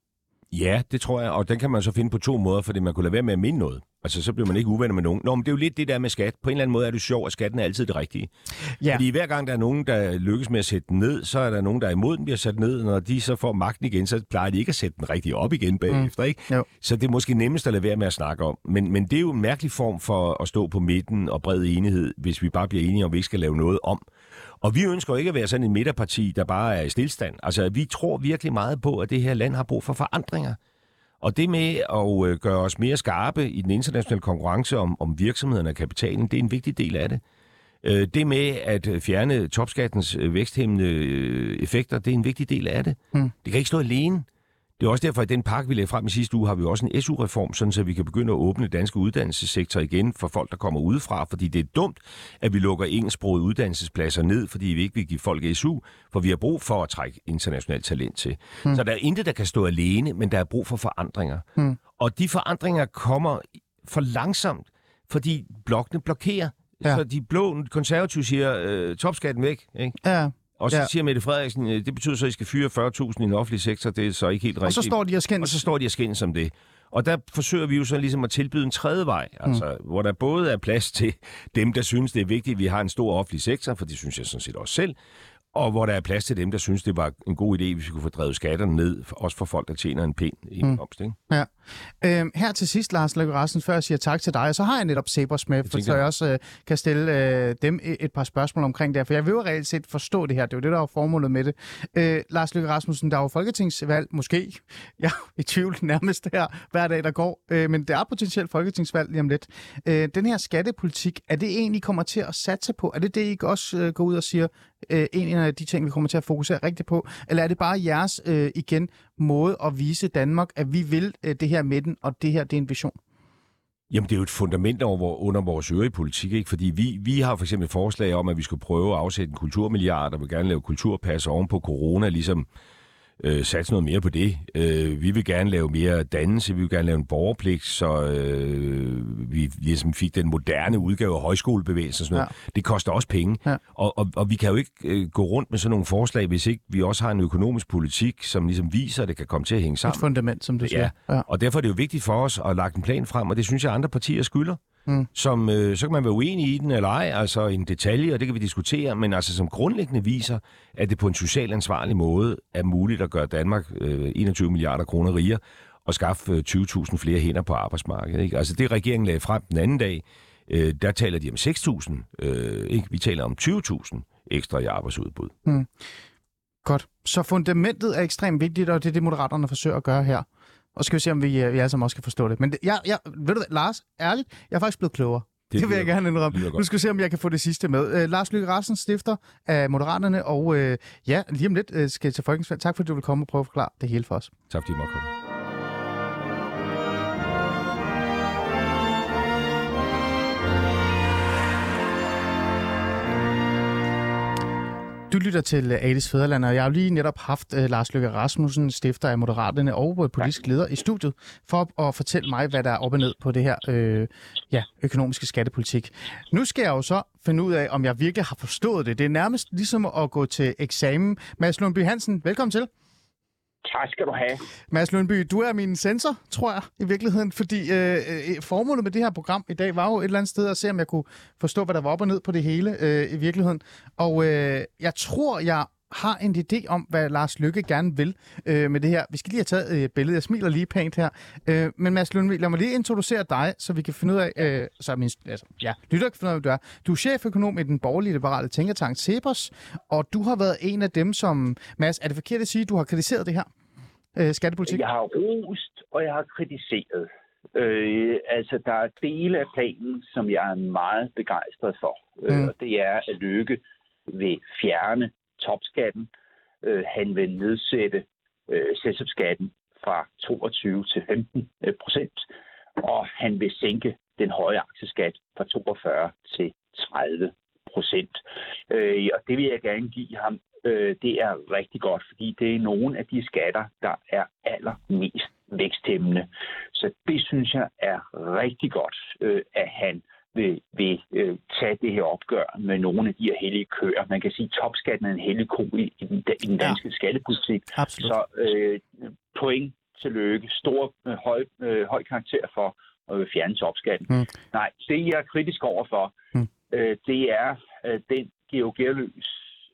Ja, det tror jeg, og den kan man så finde på to måder, fordi man kunne lade være med at minde noget. Altså, så bliver man ikke uvenner med nogen. Nå, men det er jo lidt det der med skat. På en eller anden måde er det sjovt, at skatten er altid det rigtige. Ja. Fordi hver gang der er nogen, der lykkes med at sætte den ned, så er der nogen, der er imod den bliver sat ned. Når de så får magten igen, så plejer de ikke at sætte den rigtig op igen bagefter. Ikke? Jo. Så det er måske nemmest at lade være med at snakke om. Men, men det er jo en mærkelig form for at stå på midten og bred enighed, hvis vi bare bliver enige om, at vi ikke skal lave noget om. Og vi ønsker jo ikke at være sådan en midterparti, der bare er i stillstand. Altså, vi tror virkelig meget på, at det her land har brug for forandringer. Og det med at øh, gøre os mere skarpe i den internationale konkurrence om, om virksomhederne og kapitalen, det er en vigtig del af det. Øh, Det med at fjerne topskattens øh, væksthæmmende effekter, det er en vigtig del af det. Hmm. Det kan ikke stå alene. Det er også derfor, at den pakke, vi lagde frem i sidste uge, har vi også en SU-reform, sådan så vi kan begynde at åbne danske uddannelsessektor igen for folk, der kommer udefra, fordi det er dumt, at vi lukker engelsksprogede uddannelsespladser ned, fordi vi ikke vil give folk SU, for vi har brug for at trække internationalt talent til. Hmm. Så der er intet, der kan stå alene, men der er brug for forandringer. Hmm. Og de forandringer kommer for langsomt, fordi blokkene blokerer. Ja. Så de blå konservative siger, øh, topskatten væk, ikke? Ja. Og så Ja. siger Mette Frederiksen, øh, det betyder så, at I skal fyre 40.000 i den offentlige sektor. Det er så ikke helt rigtigt. Og så står de og og skændes. så står de og skændes om det. Og der forsøger vi jo så ligesom at tilbyde en tredje vej, altså, mm. hvor der både er plads til dem, der synes, det er vigtigt, at vi har en stor offentlig sektor, for det synes jeg sådan set også selv, og hvor der er plads til dem, der synes, det var en god idé, hvis vi kunne få drevet skatterne ned, også for folk, der tjener en pæn indkomst. Mm. Ikke? Ja. Øhm, her til sidst, Lars Løkke Rasmussen, før jeg siger tak til dig, så har jeg netop Sebers med, for så jeg også øh, kan stille øh, dem et par spørgsmål omkring det her, for jeg vil jo reelt set forstå det her, det er jo det, der er formålet med det. Øh, Lars Løkke Rasmussen, der er jo folketingsvalg, måske, jeg er i tvivl nærmest her, hver dag der går, øh, men det er potentielt folketingsvalg lige om lidt. Øh, den her skattepolitik, er det egentlig kommer til at satse på? Er det det, I også øh, går ud og siger, øh, en af de ting, vi kommer til at fokusere rigtigt på? Eller er det bare jeres, øh, igen, måde at vise Danmark, at vi vil øh, det her med den, og det her, det er en vision? Jamen, det er jo et fundament over, under vores øvrige politik, ikke? Fordi vi, vi har for eksempel et forslag om, at vi skulle prøve at afsætte en kulturmilliard, og vil gerne lave kulturpas oven på corona, ligesom øh, satse noget mere på det. Øh, vi vil gerne lave mere dannelse, vi vil gerne lave en borgerpligt, så øh, vi ligesom fik den moderne udgave af højskolebevægelsen og sådan noget. Ja. Det koster også penge. Ja. Og, og, og vi kan jo ikke øh, gå rundt med sådan nogle forslag, hvis ikke vi også har en økonomisk politik, som ligesom viser, at det kan komme til at hænge sammen. Et fundament, som du siger. Ja. ja. Og derfor er det jo vigtigt for os at lagt en plan frem, og det synes jeg, andre partier skylder. Mm. Som, øh, så kan man være uenig i den eller ej, altså en detalje, og det kan vi diskutere, men altså som grundlæggende viser, at det på en socialt ansvarlig måde er muligt at gøre Danmark øh, 21 milliarder kroner rigere og skaffe øh, 20.000 flere hænder på arbejdsmarkedet. Ikke? Altså det regeringen lagde frem den anden dag, øh, der taler de om 6.000, øh, ikke? vi taler om 20.000 ekstra i arbejdsudbud. Mm. Godt. Så fundamentet er ekstremt vigtigt, og det er det, Moderaterne forsøger at gøre her. Og så skal vi se, om vi, øh, vi alle sammen også kan forstå det. Men det, jeg, jeg, ved du hvad, Lars, ærligt, jeg er faktisk blevet klogere. Det, det vil jeg gerne indrømme. Nu skal vi se, om jeg kan få det sidste med. Uh, Lars Lykke Rasmussen, stifter af Moderaterne, og uh, ja, lige om lidt uh, skal jeg til Folketingsvalg. Tak fordi du vil komme og prøve at forklare det hele for os. Tak fordi du måtte komme. Du lytter til Alice Fæderland, og jeg har lige netop haft uh, Lars Løkke Rasmussen, stifter af Moderaterne og uh, politisk leder i studiet, for at fortælle mig, hvad der er op og ned på det her uh, ja, økonomiske skattepolitik. Nu skal jeg jo så finde ud af, om jeg virkelig har forstået det. Det er nærmest ligesom at gå til eksamen. Mads Lundby Hansen, velkommen til. Tak skal du have. Mads Lundby, du er min sensor, tror jeg, i virkeligheden, fordi øh, øh, øh, formålet med det her program i dag var jo et eller andet sted at se, om jeg kunne forstå, hvad der var op og ned på det hele øh, i virkeligheden. Og øh, jeg tror, jeg har en idé om, hvad Lars Lykke gerne vil øh, med det her. Vi skal lige have taget et billede. Jeg smiler lige pænt her. Øh, men Mads Lundby, lad mig lige introducere dig, så vi kan finde ud af, øh, så min, altså, ja, lytter kan finde ud af, du er. Du er cheføkonom i den borgerlige liberale tænketank Cepos, og du har været en af dem, som, Mads, er det forkert at sige, at du har kritiseret det her øh, skattepolitik? Jeg har rost, og jeg har kritiseret. Øh, altså, der er dele af planen, som jeg er meget begejstret for. Øh, mm. Øh, og det er, at Lykke vil fjerne topskatten. Øh, han vil nedsætte øh, selskabsskatten fra 22 til 15 øh, procent, og han vil sænke den høje aktieskat fra 42 til 30 procent. Øh, og det vil jeg gerne give ham. Øh, det er rigtig godt, fordi det er nogle af de skatter, der er allermest væksthæmmende. Så det synes jeg er rigtig godt, øh, at han vil, vil øh, tage det her opgør med nogle af de her hellige køer. Man kan sige, at topskatten er en hellig ko i, i, den, i den danske ja. skattepolitik. Absolut. Så øh, point til lykke. Stor, øh, høj, øh, høj karakter for at fjerne topskatten. Mm. Nej, det jeg er kritisk overfor, mm. øh, det er øh, den Georg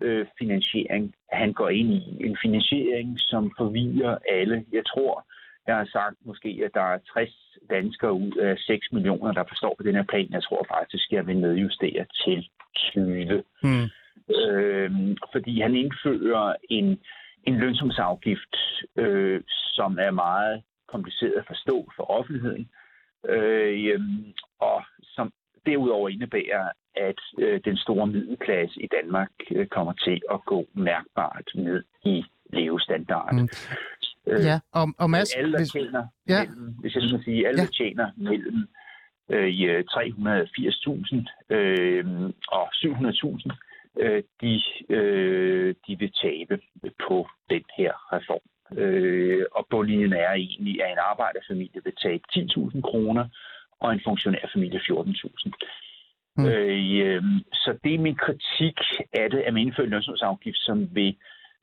øh, finansiering, han går ind i. En finansiering, som forvirrer alle. Jeg tror, jeg har sagt måske, at der er 60 danskere ud af 6 millioner, der forstår på den her plan. Jeg tror faktisk, jeg vil nedjustere til 20. Mm. Øhm, fordi han indfører en, en lønsumsafgift, øh, som er meget kompliceret at forstå for offentligheden, øh, og som derudover indebærer, at øh, den store middelklasse i Danmark øh, kommer til at gå mærkbart ned i levestandarden. Mm. Øh, ja, og, og Mads... Alle, der hvis... tjener, ja. mellem, hvis jeg må sige, alle, ja. der tjener mellem øh, 380.000 øh, og 700.000, øh, de, øh, de vil tabe på den her reform. Øh, og bundlinjen er egentlig, at en arbejderfamilie vil tabe 10.000 kroner, og en funktionærfamilie 14.000. Mm. Øh, øh, så det er min kritik af det, at man indfører en lønsumsafgift, som vil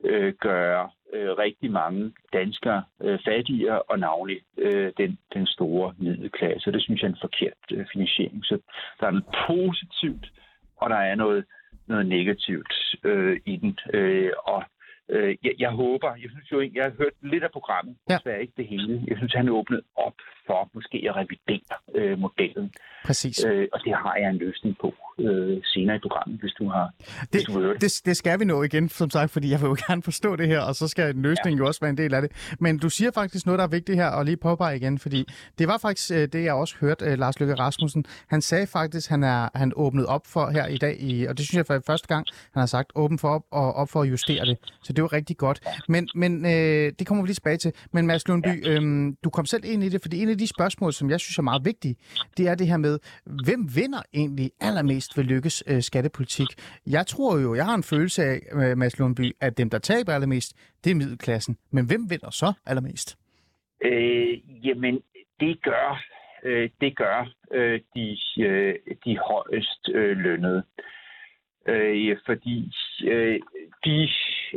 øh, gøre øh, rigtig mange danskere øh, fattigere, og navnlig øh, den, den store middelklasse. Det synes jeg er en forkert øh, finansiering. Så der er noget positivt, og der er noget, noget negativt øh, i den. Øh, og øh, jeg, jeg håber, jeg synes jo, jeg har hørt lidt af programmet, ja. ikke det hele. Jeg synes, han er åbnet op for måske at revidere øh, modellen. Præcis. Øh, og det har jeg en løsning på øh, senere i programmet, hvis du har det, hvis du det. det. Det skal vi nå igen, som sagt, fordi jeg vil jo gerne forstå det her, og så skal en løsning ja. jo også være en del af det. Men du siger faktisk noget, der er vigtigt her, og lige påpege igen, fordi det var faktisk øh, det, jeg også hørte øh, Lars Løkke Rasmussen. Han sagde faktisk, han er han åbnet op for her i dag, i, og det synes jeg for første gang, han har sagt, åben for op og op for at justere det. Så det var rigtig godt. Men, men øh, det kommer vi lige tilbage til. Men Mads Lundby, ja. øh, du kom selv ind i det, fordi en af de spørgsmål, som jeg synes er meget vigtige, det er det her med, hvem vinder egentlig allermest ved Lykkes øh, skattepolitik? Jeg tror jo, jeg har en følelse af, øh, Mads Lundby, at dem, der taber allermest, det er middelklassen. Men hvem vinder så allermest? Øh, jamen, det gør, øh, det gør øh, de, øh, de højst øh, lønnede. Øh, fordi øh, de,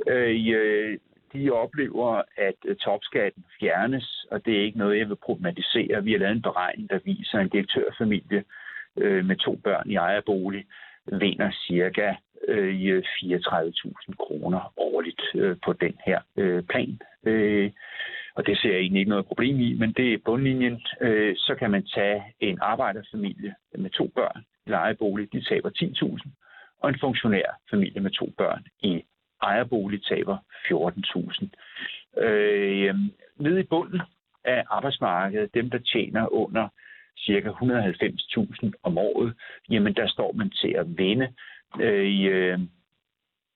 Øh, øh, de oplever, at øh, topskatten fjernes, og det er ikke noget, jeg vil problematisere. Vi har lavet en beregning, der viser, at en direktørfamilie øh, med to børn i ejerbolig vinder cirka øh, 34.000 øh, kroner årligt øh, på den her øh, plan. Øh, og det ser jeg egentlig ikke noget problem i, men det er bundlinjen. Øh, så kan man tage en arbejderfamilie med to børn i lejebolig, de taber 10.000, og en funktionærfamilie med to børn i ejerbolig taber 14.000. Øh, nede i bunden af arbejdsmarkedet, dem der tjener under cirka 190.000 om året, jamen der står man til at vinde. Øh,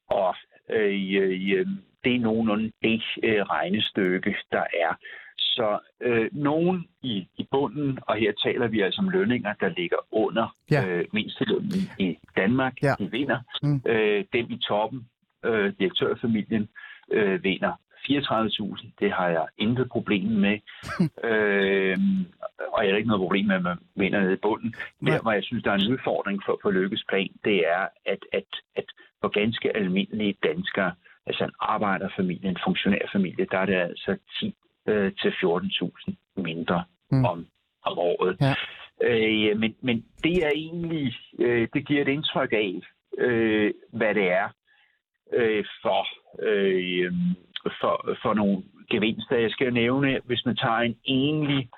og øh, det er nogenlunde det øh, regnestykke, der er. Så øh, nogen i, i bunden, og her taler vi altså om lønninger, der ligger under ja. øh, mindstelønnen i Danmark, ja. de vinder. Mm. Øh, dem i toppen, øh, direktørfamilien, øh, vinder 34.000. Det har jeg intet problem med. øh, og jeg har ikke noget problem med, at man vinder nede i bunden. Der, hvor jeg synes, der er en udfordring for, for Lykkes plan, det er, at, at, at for ganske almindelige danskere, altså en arbejderfamilie, en funktionærfamilie, der er det altså 10 øh, til 14.000 mindre mm. om, om året. Ja. Øh, men, men det er egentlig, øh, det giver et indtryk af, øh, hvad det er øh, for, øh, for, for nogle gevinster. Jeg skal nævne, hvis man tager en enlig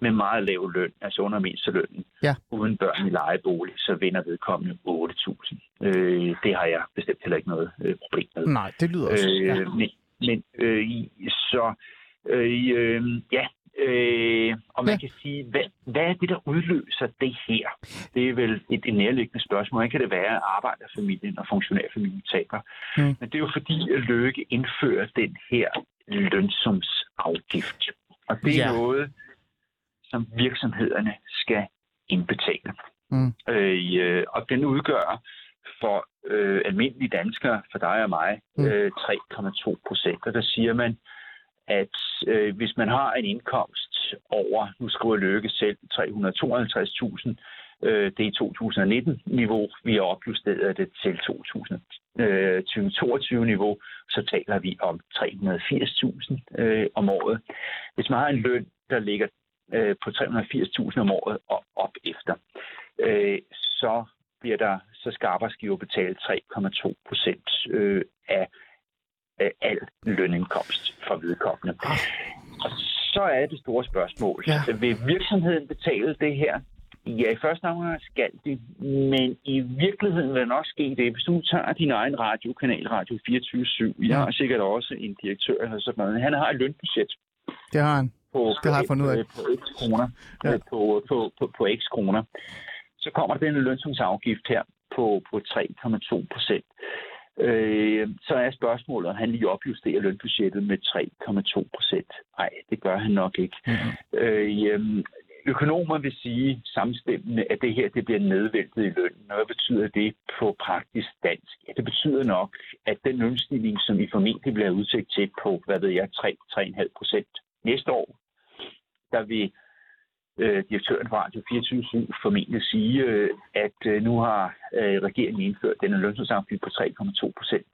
med meget lav løn, altså under mindstelønnen, ja. uden børn i lejebolig, så vinder vedkommende 8.000. Øh, det har jeg bestemt heller ikke noget øh, problem med. Nej, det lyder også. Øh, ja. Men, men øh, så øh, øh, ja, Øh, og man ja. kan sige, hvad, hvad er det, der udløser det her? Det er vel et, et nærliggende spørgsmål. Hvordan kan det være, at arbejderfamilien og funktionærfamilien taber? Mm. Men det er jo fordi, at Løkke indfører den her lønsumsafgift. Og det er ja. noget, som virksomhederne skal indbetale. Mm. Øh, og den udgør for øh, almindelige danskere, for dig og mig, mm. øh, 3,2 procent. Og der siger man, at øh, hvis man har en indkomst over, nu skriver Løkke selv, 352.000, øh, det er 2019-niveau, vi har opjusteret det til 2022-niveau, øh, så taler vi om 380.000 øh, om året. Hvis man har en løn, der ligger øh, på 380.000 om året og op efter, øh, så bliver der, så skal arbejdsgiver betale 3,2 procent øh, af øh, al lønindkomst fra vedkommende. Og så er det store spørgsmål. Ja. Vil virksomheden betale det her? Ja, i første omgang skal det, men i virkeligheden vil det nok ske det. Hvis du tager din egen radiokanal, Radio 24 jeg har sikkert også en direktør eller sådan noget, han har et lønbudget. Det har han. På, det har jeg fundet ud af. På x kroner. Ja. På, på, på, på x kroner. Så kommer den lønsumsafgift her på, på 3,2 procent øh, så er spørgsmålet, om han lige opjusterer lønbudgettet med 3,2 procent. Nej, det gør han nok ikke. Mm-hmm. Øh, økonomer vil sige samstemmende, at det her det bliver nedvæltet i lønnen. Og hvad betyder det på praktisk dansk? Ja, det betyder nok, at den lønstigning, som vi formentlig bliver udsigt til på, hvad ved jeg, 3-3,5 procent næste år, der vil øh, direktøren for Radio 24 formentlig sige, øh, at øh, nu har øh, regeringen indført denne lønsumsafgift på 3,2 procent,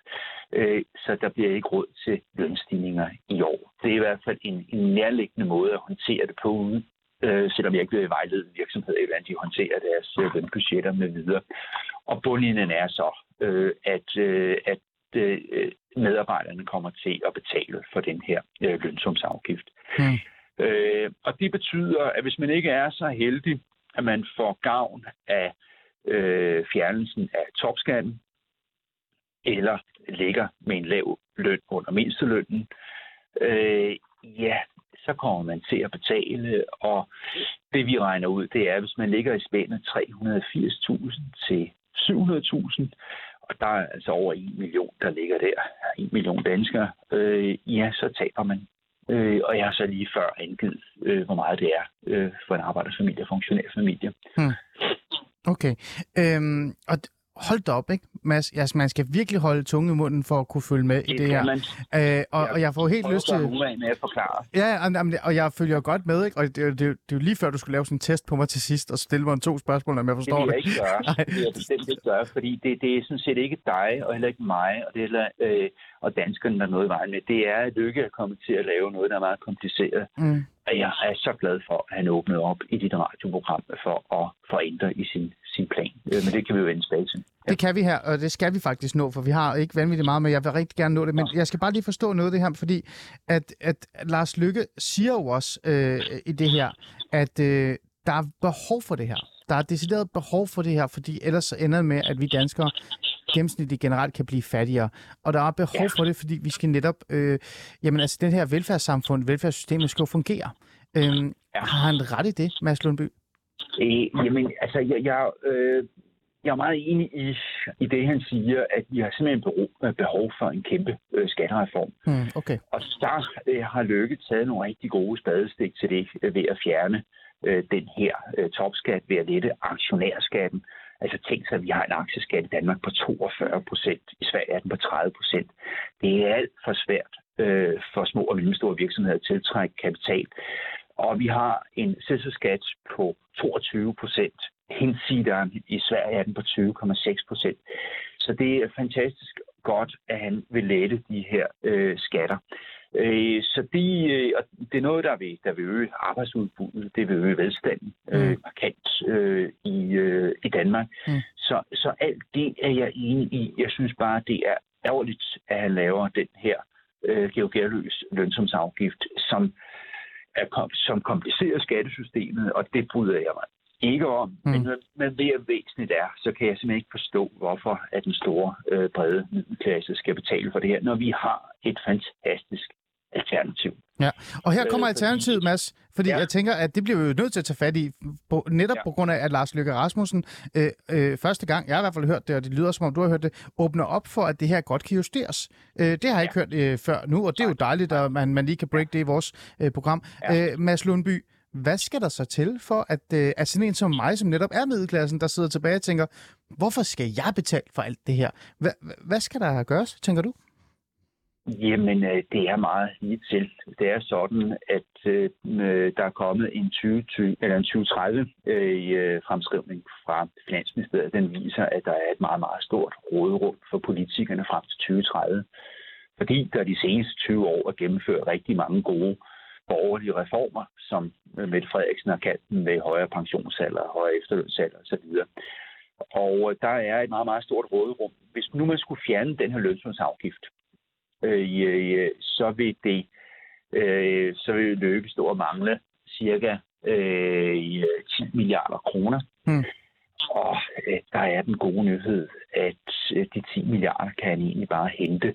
øh, så der bliver ikke råd til lønstigninger i år. Det er i hvert fald en, en nærliggende måde at håndtere det på uden øh, selvom jeg ikke vil vejlede virksomheder i, hvordan de håndterer deres øh, lønbudgetter med videre. Og bundlinjen er så, øh, at, øh, at øh, medarbejderne kommer til at betale for den her øh, lønsumsafgift. Mm. Øh, og det betyder, at hvis man ikke er så heldig, at man får gavn af øh, fjernelsen af topskatten, eller ligger med en lav løn under mindstelønnen, øh, ja, så kommer man til at betale, og det vi regner ud, det er, hvis man ligger i spændet 380.000 til 700.000, og der er altså over 1 million, der ligger der, 1 million danskere, øh, ja, så taber man. Øh, og jeg har så lige før angivet, øh, hvor meget det er øh, for en arbejderfamilie og funktionærfamilie. Hmm. Okay. Øhm, og hold da op, ikke? Mads, altså, man skal virkelig holde tunge i munden for at kunne følge med det i det her. Man. Øh, og, og jeg får helt lyst til... med at forklare. Ja, og jeg følger godt med, ikke? Og det, det, det, det er jo lige før, du skulle lave sådan en test på mig til sidst, og stille mig en to spørgsmål, om jeg forstår det. Det vil jeg ikke gøre. det vil jeg bestemt ikke gøre, fordi det, det er sådan set ikke dig, og heller ikke mig, og, det er heller, øh, og danskerne, der er noget i vejen med. Det er lykke at komme til at lave noget, der er meget kompliceret. Mm. Og jeg er så glad for, at han åbnede op i dit radioprogram for at forændre i sin, sin plan. Øh, men det kan vi jo vende tilbage til. Ja. Det kan vi her, og det skal vi faktisk nå, for vi har ikke vanvittigt meget, men jeg vil rigtig gerne nå det. Men jeg skal bare lige forstå noget af det her, fordi at, at Lars Lykke siger jo også øh, i det her, at øh, der er behov for det her. Der er decideret behov for det her, fordi ellers så ender det med, at vi danskere gennemsnitligt generelt kan blive fattigere. Og der er behov for det, fordi vi skal netop... Øh, jamen altså, den her velfærdssamfund, velfærdssystemet skal jo fungere. Øh, ja. Har han ret i det, Mads Lundby? Øh, jamen, altså, jeg, jeg, øh, jeg er meget enig i, i det, han siger, at vi har simpelthen behov for en kæmpe øh, skattereform. Mm, okay. Og der øh, har Lykke taget nogle rigtig gode spadestik til det øh, ved at fjerne øh, den her øh, topskat, ved at lette aktionærskatten. Altså tænk sig, at vi har en aktieskat i Danmark på 42 procent, i Sverige er den på 30 procent. Det er alt for svært øh, for små og mellemstore virksomheder at tiltrække kapital. Og vi har en selskabsskat på 22 procent. Hensideren i Sverige er den på 20,6 procent. Så det er fantastisk godt, at han vil lette de her øh, skatter. Øh, så de, øh, det er noget, der vil, der vil øge arbejdsudbuddet, det vil øge velstanden øh, mm. markant øh, i, øh, i Danmark. Mm. Så, så alt det er jeg enig i. Jeg synes bare, det er ærgerligt, at han laver den her øh, geogerløs lønsomsafgift, som, er, som komplicerer skattesystemet, og det bryder jeg mig ikke om. Mm. Men, men det er væsentligt er, så kan jeg simpelthen ikke forstå, hvorfor at den store øh, brede middelklasse skal betale for det her, når vi har et fantastisk alternativ. Ja, og her kommer øh, alternativet, Mads, fordi ja. jeg tænker, at det bliver vi jo nødt til at tage fat i, på, netop ja. på grund af, at Lars Løkke Rasmussen øh, øh, første gang, jeg har i hvert fald hørt det, og det lyder som om du har hørt det, åbner op for, at det her godt kan justeres. Øh, det har jeg ja. ikke hørt øh, før nu, og det er jo dejligt, at man, man lige kan break det i vores øh, program. Ja. Øh, Mads Lundby, hvad skal der så til for, at, øh, at sådan en som mig, som netop er middelklassen, der sidder tilbage og tænker, hvorfor skal jeg betale for alt det her? Hva, hvad skal der gøres, tænker du? Jamen, øh, det er meget lige til. Det er sådan, at øh, der er kommet en 2020, eller en 2030 øh, øh, fremskrivning fra Finansministeriet. Den viser, at der er et meget, meget stort råderum for politikerne frem til 2030. Fordi der de seneste 20 år er gennemført rigtig mange gode borgerlige reformer, som øh, Mette Frederiksen har kaldt dem med højere pensionsalder, højere efterlønsalder osv. Og øh, der er et meget, meget stort råderum. Hvis nu man skulle fjerne den her lønsumsafgift, øh, så vil det øh, så vil løbe stå og mangle cirka øh, 10 milliarder kroner. Mm. Og øh, der er den gode nyhed, at øh, de 10 milliarder kan han egentlig bare hente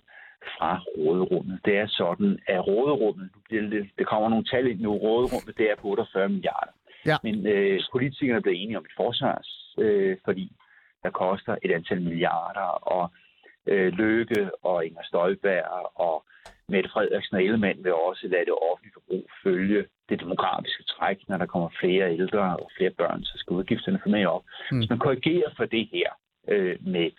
fra råderummet. Det er sådan, at råderummet, det, det kommer nogle tal ind nu, råderummet det er på 48 milliarder. Ja. Men øh, politikerne blev enige om et forsvars, øh, fordi der koster et antal milliarder, og øh, Løkke og Inger Støjberg og Mette Frederiksen og Ellemann vil også lade det offentlige forbrug følge det demografiske træk, når der kommer flere ældre og flere børn, så skal udgifterne få mere op. Mm. Hvis man korrigerer for det her øh, med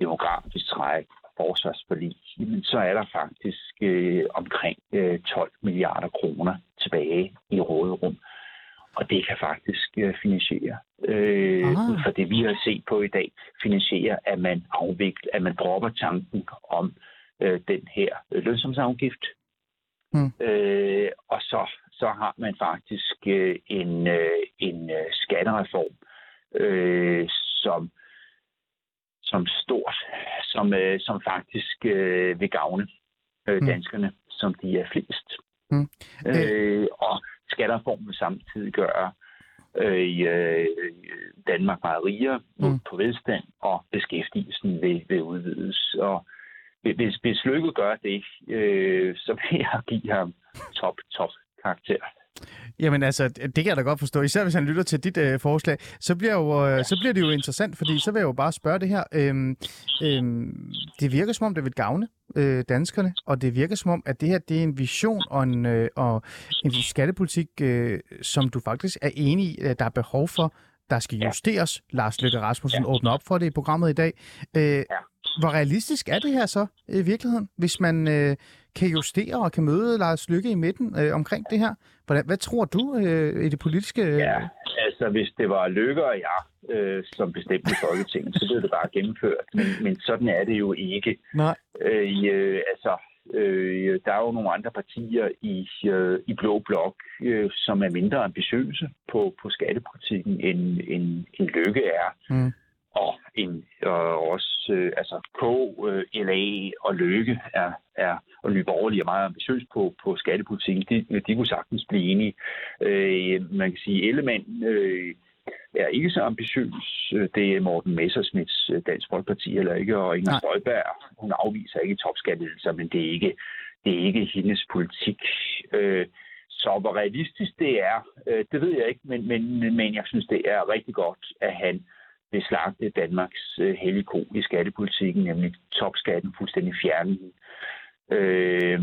demografisk træk og forsvarsforlig, jamen, så er der faktisk øh, omkring øh, 12 milliarder kroner tilbage i råderum. Og det kan faktisk øh, finansiere. Øh, for det vi har set på i dag, finansiere, at man afvikler, at man dropper tanken om øh, den her lønsomsafgift. Mm. Øh, og så, så har man faktisk øh, en, øh, en øh, skattereform, øh, som som stort, som, øh, som faktisk øh, vil gavne øh, mm. danskerne, mm. som de er flest. Mm. Øh, og skattereformen samtidig gøre øh, øh, Danmark meget rigere mm. på velstand, og beskæftigelsen vil, vil udvides. Og hvis, hvis Lykke gør det, øh, så vil jeg give ham top, top karakter. Jamen altså, det kan jeg da godt forstå. Især hvis han lytter til dit øh, forslag, så bliver, jo, øh, så bliver det jo interessant, fordi så vil jeg jo bare spørge det her. Øhm, øhm, det virker som om, det vil gavne øh, danskerne, og det virker som om, at det her det er en vision og en, øh, og en skattepolitik, øh, som du faktisk er enig i, at der er behov for, der skal justeres. Ja. Lars Løkke Rasmussen ja. åbner op for det i programmet i dag. Øh, ja. Hvor realistisk er det her så i virkeligheden, hvis man øh, kan justere og kan møde Lars Lykke i midten øh, omkring det her? Hvordan, hvad tror du øh, i det politiske? Øh... Ja, altså hvis det var Lykke og jeg, øh, som bestemte i Folketinget, så blev det bare gennemført. Men, men sådan er det jo ikke. Nej. Øh, øh, altså, øh, der er jo nogle andre partier i, øh, i Blå Blok, øh, som er mindre ambitiøse på, på skattepolitikken, end, end, end Lykke er. Mm og en, og også øh, altså K, øh, LA og Løkke er, er og Nye Borgerlige er meget ambitiøs på, på skattepolitikken. De, de kunne sagtens blive enige. Øh, man kan sige, Ellemann øh, er ikke så ambitiøs. Det er Morten Messersmiths øh, Dansk Folkeparti heller ikke, og Inger Støjberg, hun afviser ikke topskattelser, men det er ikke, det er ikke hendes politik. Øh, så hvor realistisk det er, øh, det ved jeg ikke, men, men, men jeg synes, det er rigtig godt, at han vil slagte Danmarks øh, hellige ko i skattepolitikken, nemlig topskatten fuldstændig fjerne. Øh,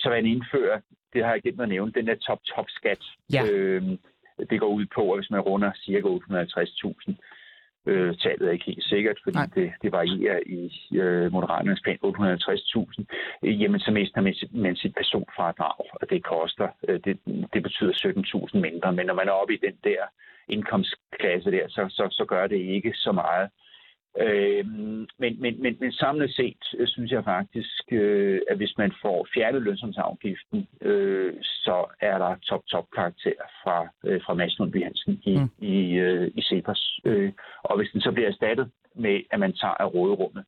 så vil han indføre, det har jeg glemt at nævne, den der top-top-skat. Ja. Øh, det går ud på, at hvis man runder cirka 850.000, øh, tallet er ikke helt sikkert, fordi det, det varierer i øh, Moderaternes plan 850.000, øh, jamen så mister man, man sit personfradrag, og det koster, øh, det, det betyder 17.000 mindre, men når man er oppe i den der indkomstklasse der, så, så, så gør det ikke så meget. Øh, men, men, men, men samlet set øh, synes jeg faktisk, øh, at hvis man får fjernet lønsomsafgiften, øh, så er der top-top karakter fra, øh, fra Mads Lundby Hansen i, mm. i, øh, i Cepos. Øh, og hvis den så bliver erstattet med, at man tager af råderummet,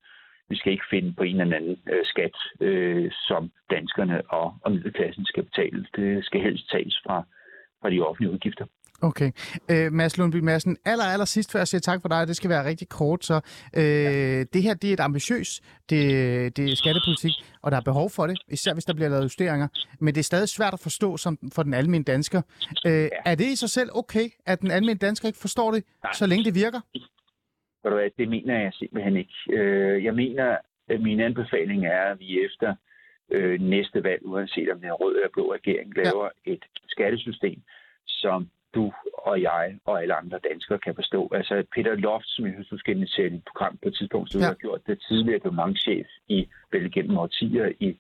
vi skal ikke finde på en eller anden øh, skat, øh, som danskerne og, og middelklassen skal betale. Det skal helst tages fra, fra de offentlige udgifter. Okay. Øh, Mads Lundby Madsen, aller, aller sidst før jeg siger tak for dig, det skal være rigtig kort, så øh, ja. det her det er et ambitiøs, det, det er skattepolitik, og der er behov for det, især hvis der bliver lavet justeringer, men det er stadig svært at forstå som for den almindelige dansker. Øh, ja. Er det i sig selv okay, at den almindelige dansker ikke forstår det, Nej. så længe det virker? Det mener jeg simpelthen ikke. Øh, jeg mener, at min anbefaling er, at vi efter øh, næste valg, uanset om det er rød eller blå regering, laver ja. et skattesystem, som du og jeg og alle andre danskere kan forstå. Altså Peter Loft, som jeg synes, du skal invitere et program på et tidspunkt, som ja. har gjort det tidligere departementchef i vel gennem årtier i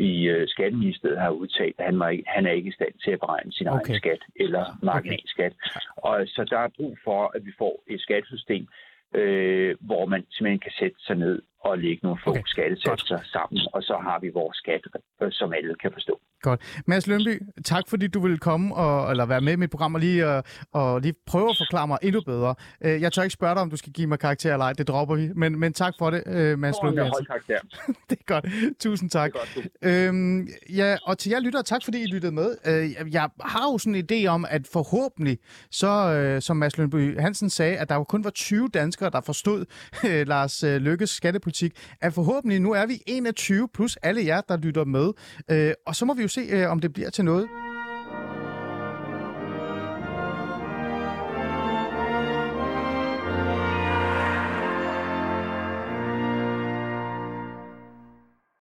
i uh, Skatteministeriet har udtalt, at han, var ikke, han er ikke i stand til at beregne sin okay. egen skat eller marginalskat. Okay. Og så der er brug for, at vi får et skattesystem, øh, hvor man simpelthen kan sætte sig ned og lægge nogle få okay. skattesatser sammen, og så har vi vores skat, øh, som alle kan forstå. Godt. Mads Lønby, tak fordi du ville komme og, eller være med i mit program og lige, og, øh, og lige prøve at forklare mig endnu bedre. Øh, jeg tør ikke spørge dig, om du skal give mig karakter eller ej. Det dropper vi. Men, men tak for det, Mads Lønby. det det er godt. Tusind tak. Det er godt, øhm, ja, og til jer lytter, tak fordi I lyttede med. Jeg har jo sådan en idé om, at forhåbentlig, så som Mads Lønby Hansen sagde, at der jo kun var 20 danskere, der forstod Lars Lykkes skattepolitik, at forhåbentlig nu er vi 21 plus alle jer, der lytter med. Øh, og så må vi jo se, øh, om det bliver til noget.